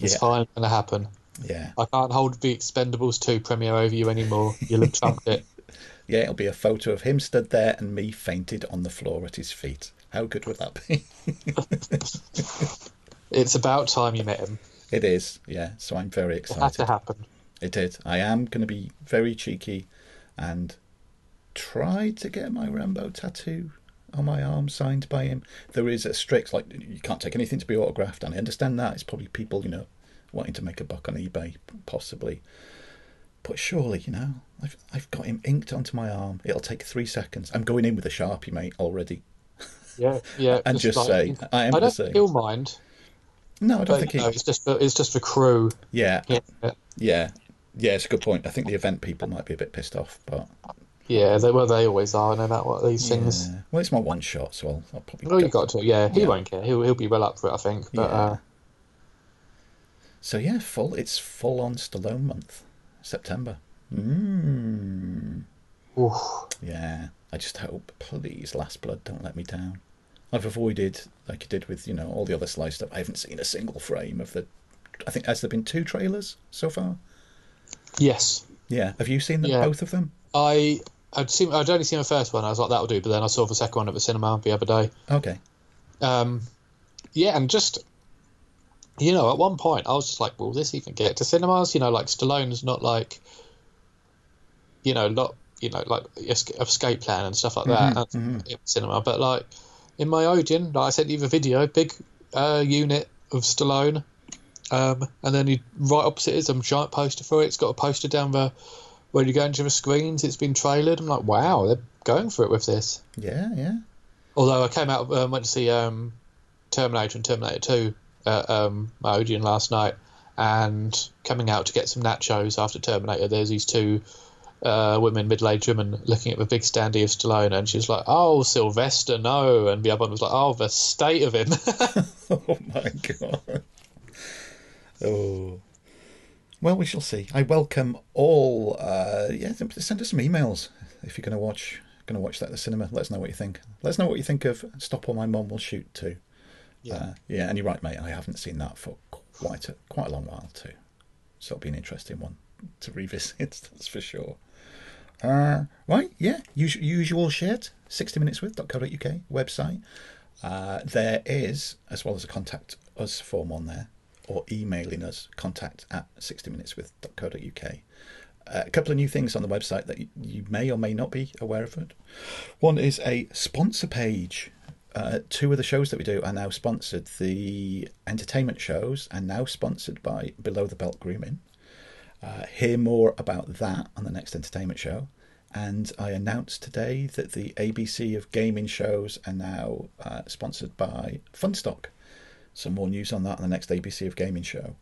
It's yeah, finally going to happen. Yeah, I can't hold the Expendables 2 premiere over you anymore. You'll have trumped it. (laughs) yeah. It'll be a photo of him stood there and me fainted on the floor at his feet. How good would that be? (laughs) It's about time you met him. it is, yeah. So I'm very It had excited. to happen. It did. I am going to be very cheeky and try to get my Rambo tattoo on my arm signed by him. There is a strict, like, you can't take anything to be autographed, and I understand that. It's probably people, you know, wanting to make a buck on eBay, possibly. But surely, you know, I've, I've got him inked onto my arm. It'll take three seconds. I'm going in with a Sharpie, mate, already. Yeah, yeah. (laughs) And just say, I am I the don't same. feel mind. No, I don't But, think he. it's just for, it's just for crew. Yeah, Yeah, yeah. Yeah, it's a good point. I think the event people might be a bit pissed off, but yeah. They well, they always are, no matter what these things. Well, it's my one shot, so I'll, I'll probably. Well, go- you got to. Yeah, he Yeah. won't care. He'll he'll be well up for it, I think. But Yeah. uh, So yeah, full. It's full on Stallone month, September. Mm. Yeah. I just hope, please, Last Blood, don't let me down. I've avoided, like you did with you know all the other Sly stuff. I haven't seen a single frame of the I think has there been two trailers so far? Yes, Yeah. Have you seen them, Yeah. both of them? I I'd seen I'd only seen the first one. I was like that'll do, but then I saw the second one at the cinema the other day. Okay. Um, yeah, and just you know, at one point I was just like, will this even get to cinemas? You know, like Stallone's not like you know, not you know, like es- escape plan and stuff like that at in cinema, but like in my Odeon, like I sent you the video, big uh, unit of Stallone. Um, and then you right opposite is a giant poster for it. It's got a poster down the where you go into the screens. It's been trailered. I'm like, wow, they're going for it with this. Yeah, yeah. Although I came out, um, went to see um, Terminator and Terminator 2 at um, my Odeon last night, and coming out to get some nachos after Terminator, there's these two uh, women, middle-aged women, looking at the big standee of Stallone, and she's like, "Oh, Sylvester, no," and the other one was like, "Oh, the state of him." (laughs) (laughs) Oh my god. Oh. Well, we shall see. I welcome all. Uh, yeah, send us some emails if you're going to watch. Going to watch that at the cinema. Let us know what you think. Let us know what you think of Stop or My Mom Will Shoot too. Yeah, uh, yeah. And you're right, mate. I haven't seen that for quite a quite a long while too. So it'll be an interesting one to revisit. (laughs) That's for sure. Uh, right, yeah. Us- usual shit. 60minuteswith.co.uk website. Uh, there is, as well as a contact us form on there, or emailing us, contact at 60minuteswith.co.uk. Uh, a couple of new things on the website that you, you may or may not be aware of. It. One is a sponsor page. Uh, two of the shows that we do are now sponsored. The entertainment shows are now sponsored by Below the Belt Grooming. Uh, hear more about that on the next entertainment show. And I announced today that the ABC of gaming shows are now uh, sponsored by Funstock. Some more news on that on the next ABC of gaming show.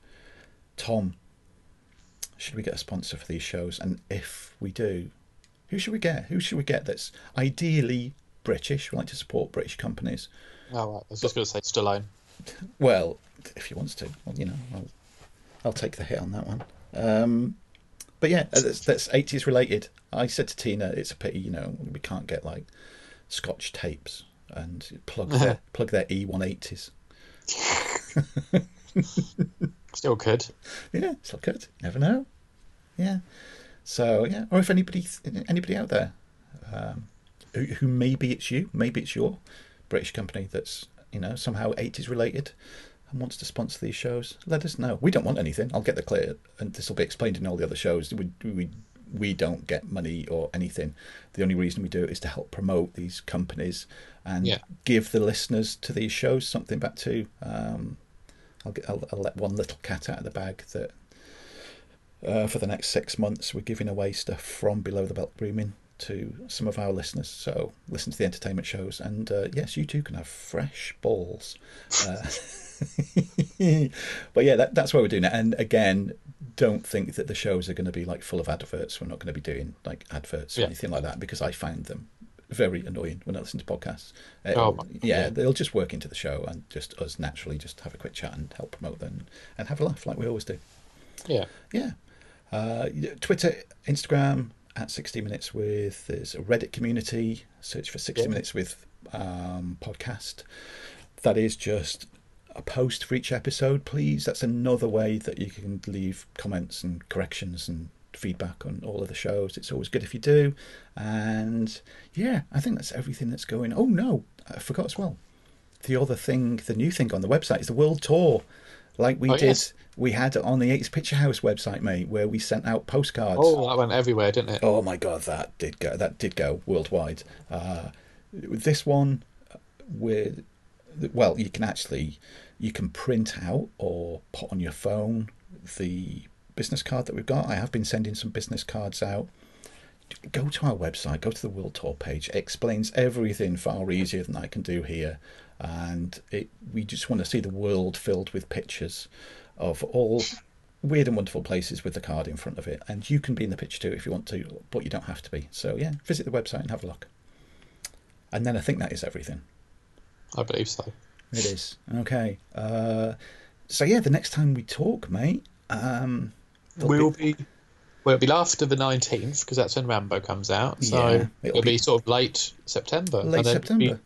Tom, should we get a sponsor for these shows? And if we do, who should we get? Who should we get that's ideally British? We like to support British companies. oh, right. I was just going to say Stallone. Well, if he wants to, well, you know, I'll, I'll take the hit on that one. Um, but yeah, that's, that's 80s related. I said to Tina, it's a pity, you know, we can't get like Scotch tapes and plug (laughs) their plug their E180s. (laughs) Still could. Yeah, still could. Never know. Yeah. So yeah, or if anybody anybody out there um, who, who maybe it's you, maybe it's your British company that's you know somehow 80s related and wants to sponsor these shows, let us know. We don't want anything. I'll get the clear, and this will be explained in all the other shows. We we we don't get money or anything. The only reason we do it is to help promote these companies and Yeah. give the listeners to these shows something back to. Um, I'll, get, I'll, I'll let one little cat out of the bag that uh, for the next six months we're giving away stuff from Below the Belt Grooming to some of our listeners. So listen to the entertainment shows, and uh, yes, you too can have fresh balls. Uh, (laughs) but yeah, that, that's why we're doing it. And again, don't think that the shows are going to be like full of adverts. We're not going to be doing like adverts or Yeah. anything like that because I find them very annoying when I listen to podcasts. Uh, Oh, yeah, yeah. they'll just work into the show and just us naturally just have a quick chat and help promote them and have a laugh like we always do. Yeah. Yeah. Uh, Twitter, Instagram at 60 Minutes with. There's a Reddit community. Search for 60 Yeah. Minutes with um, podcast. That is just a post for each episode, please. That's another way that you can leave comments and corrections and feedback on all of the shows. It's always good if you do. And yeah, I think that's everything that's going. Oh no, I forgot as well. The other thing, the new thing on the website is the world tour. Like we Oh, did, yes. we had on the 80s Picture House website, mate, where we sent out postcards. Oh, that went everywhere, didn't it? Oh my god, that did go. That did go worldwide. Uh, this one, with well, you can actually you can print out or put on your phone the business card that we've got. I have been sending some business cards out. Go to our website. Go to the World Tour page. It explains everything far easier than I can do here, and it, we just want to see the world filled with pictures of all weird and wonderful places with the card in front of it. And you can be in the picture too if you want to, but you don't have to be. So yeah, visit the website and have a look. And then I think that is everything. I believe so. It is okay. Uh, so yeah, the next time we talk, mate, um, We'll be. Well, it'll be after the 19th because that's when Rambo comes out. So Yeah, it'll it'll, be, be- sort of late September. late and then it'll September.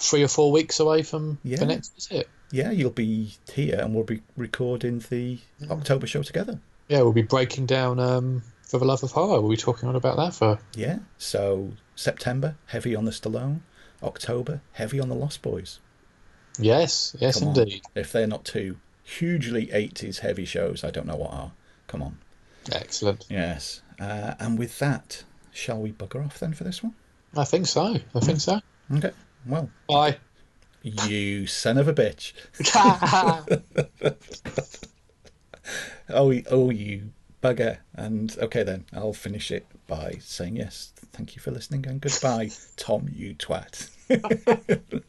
Three or four weeks away from Yeah. the next visit. yeah, you'll be here and we'll be recording the October show together. Yeah, we'll be breaking down um, for the love of horror. We'll be talking on about that for Yeah. So September, heavy on the Stallone. October, heavy on the Lost Boys. yes, yes, Come on. indeed. If they're not two hugely 80s heavy shows, I don't know what are. Come on. Excellent. Yes. Uh, and with that, shall we bugger off then for this one? I think so. I think so. Okay. Well, Bye. you son of a bitch. (laughs) Oh, oh, you bugger. And okay, then I'll finish it by saying yes. Thank you for listening and goodbye, Tom, you twat. (laughs)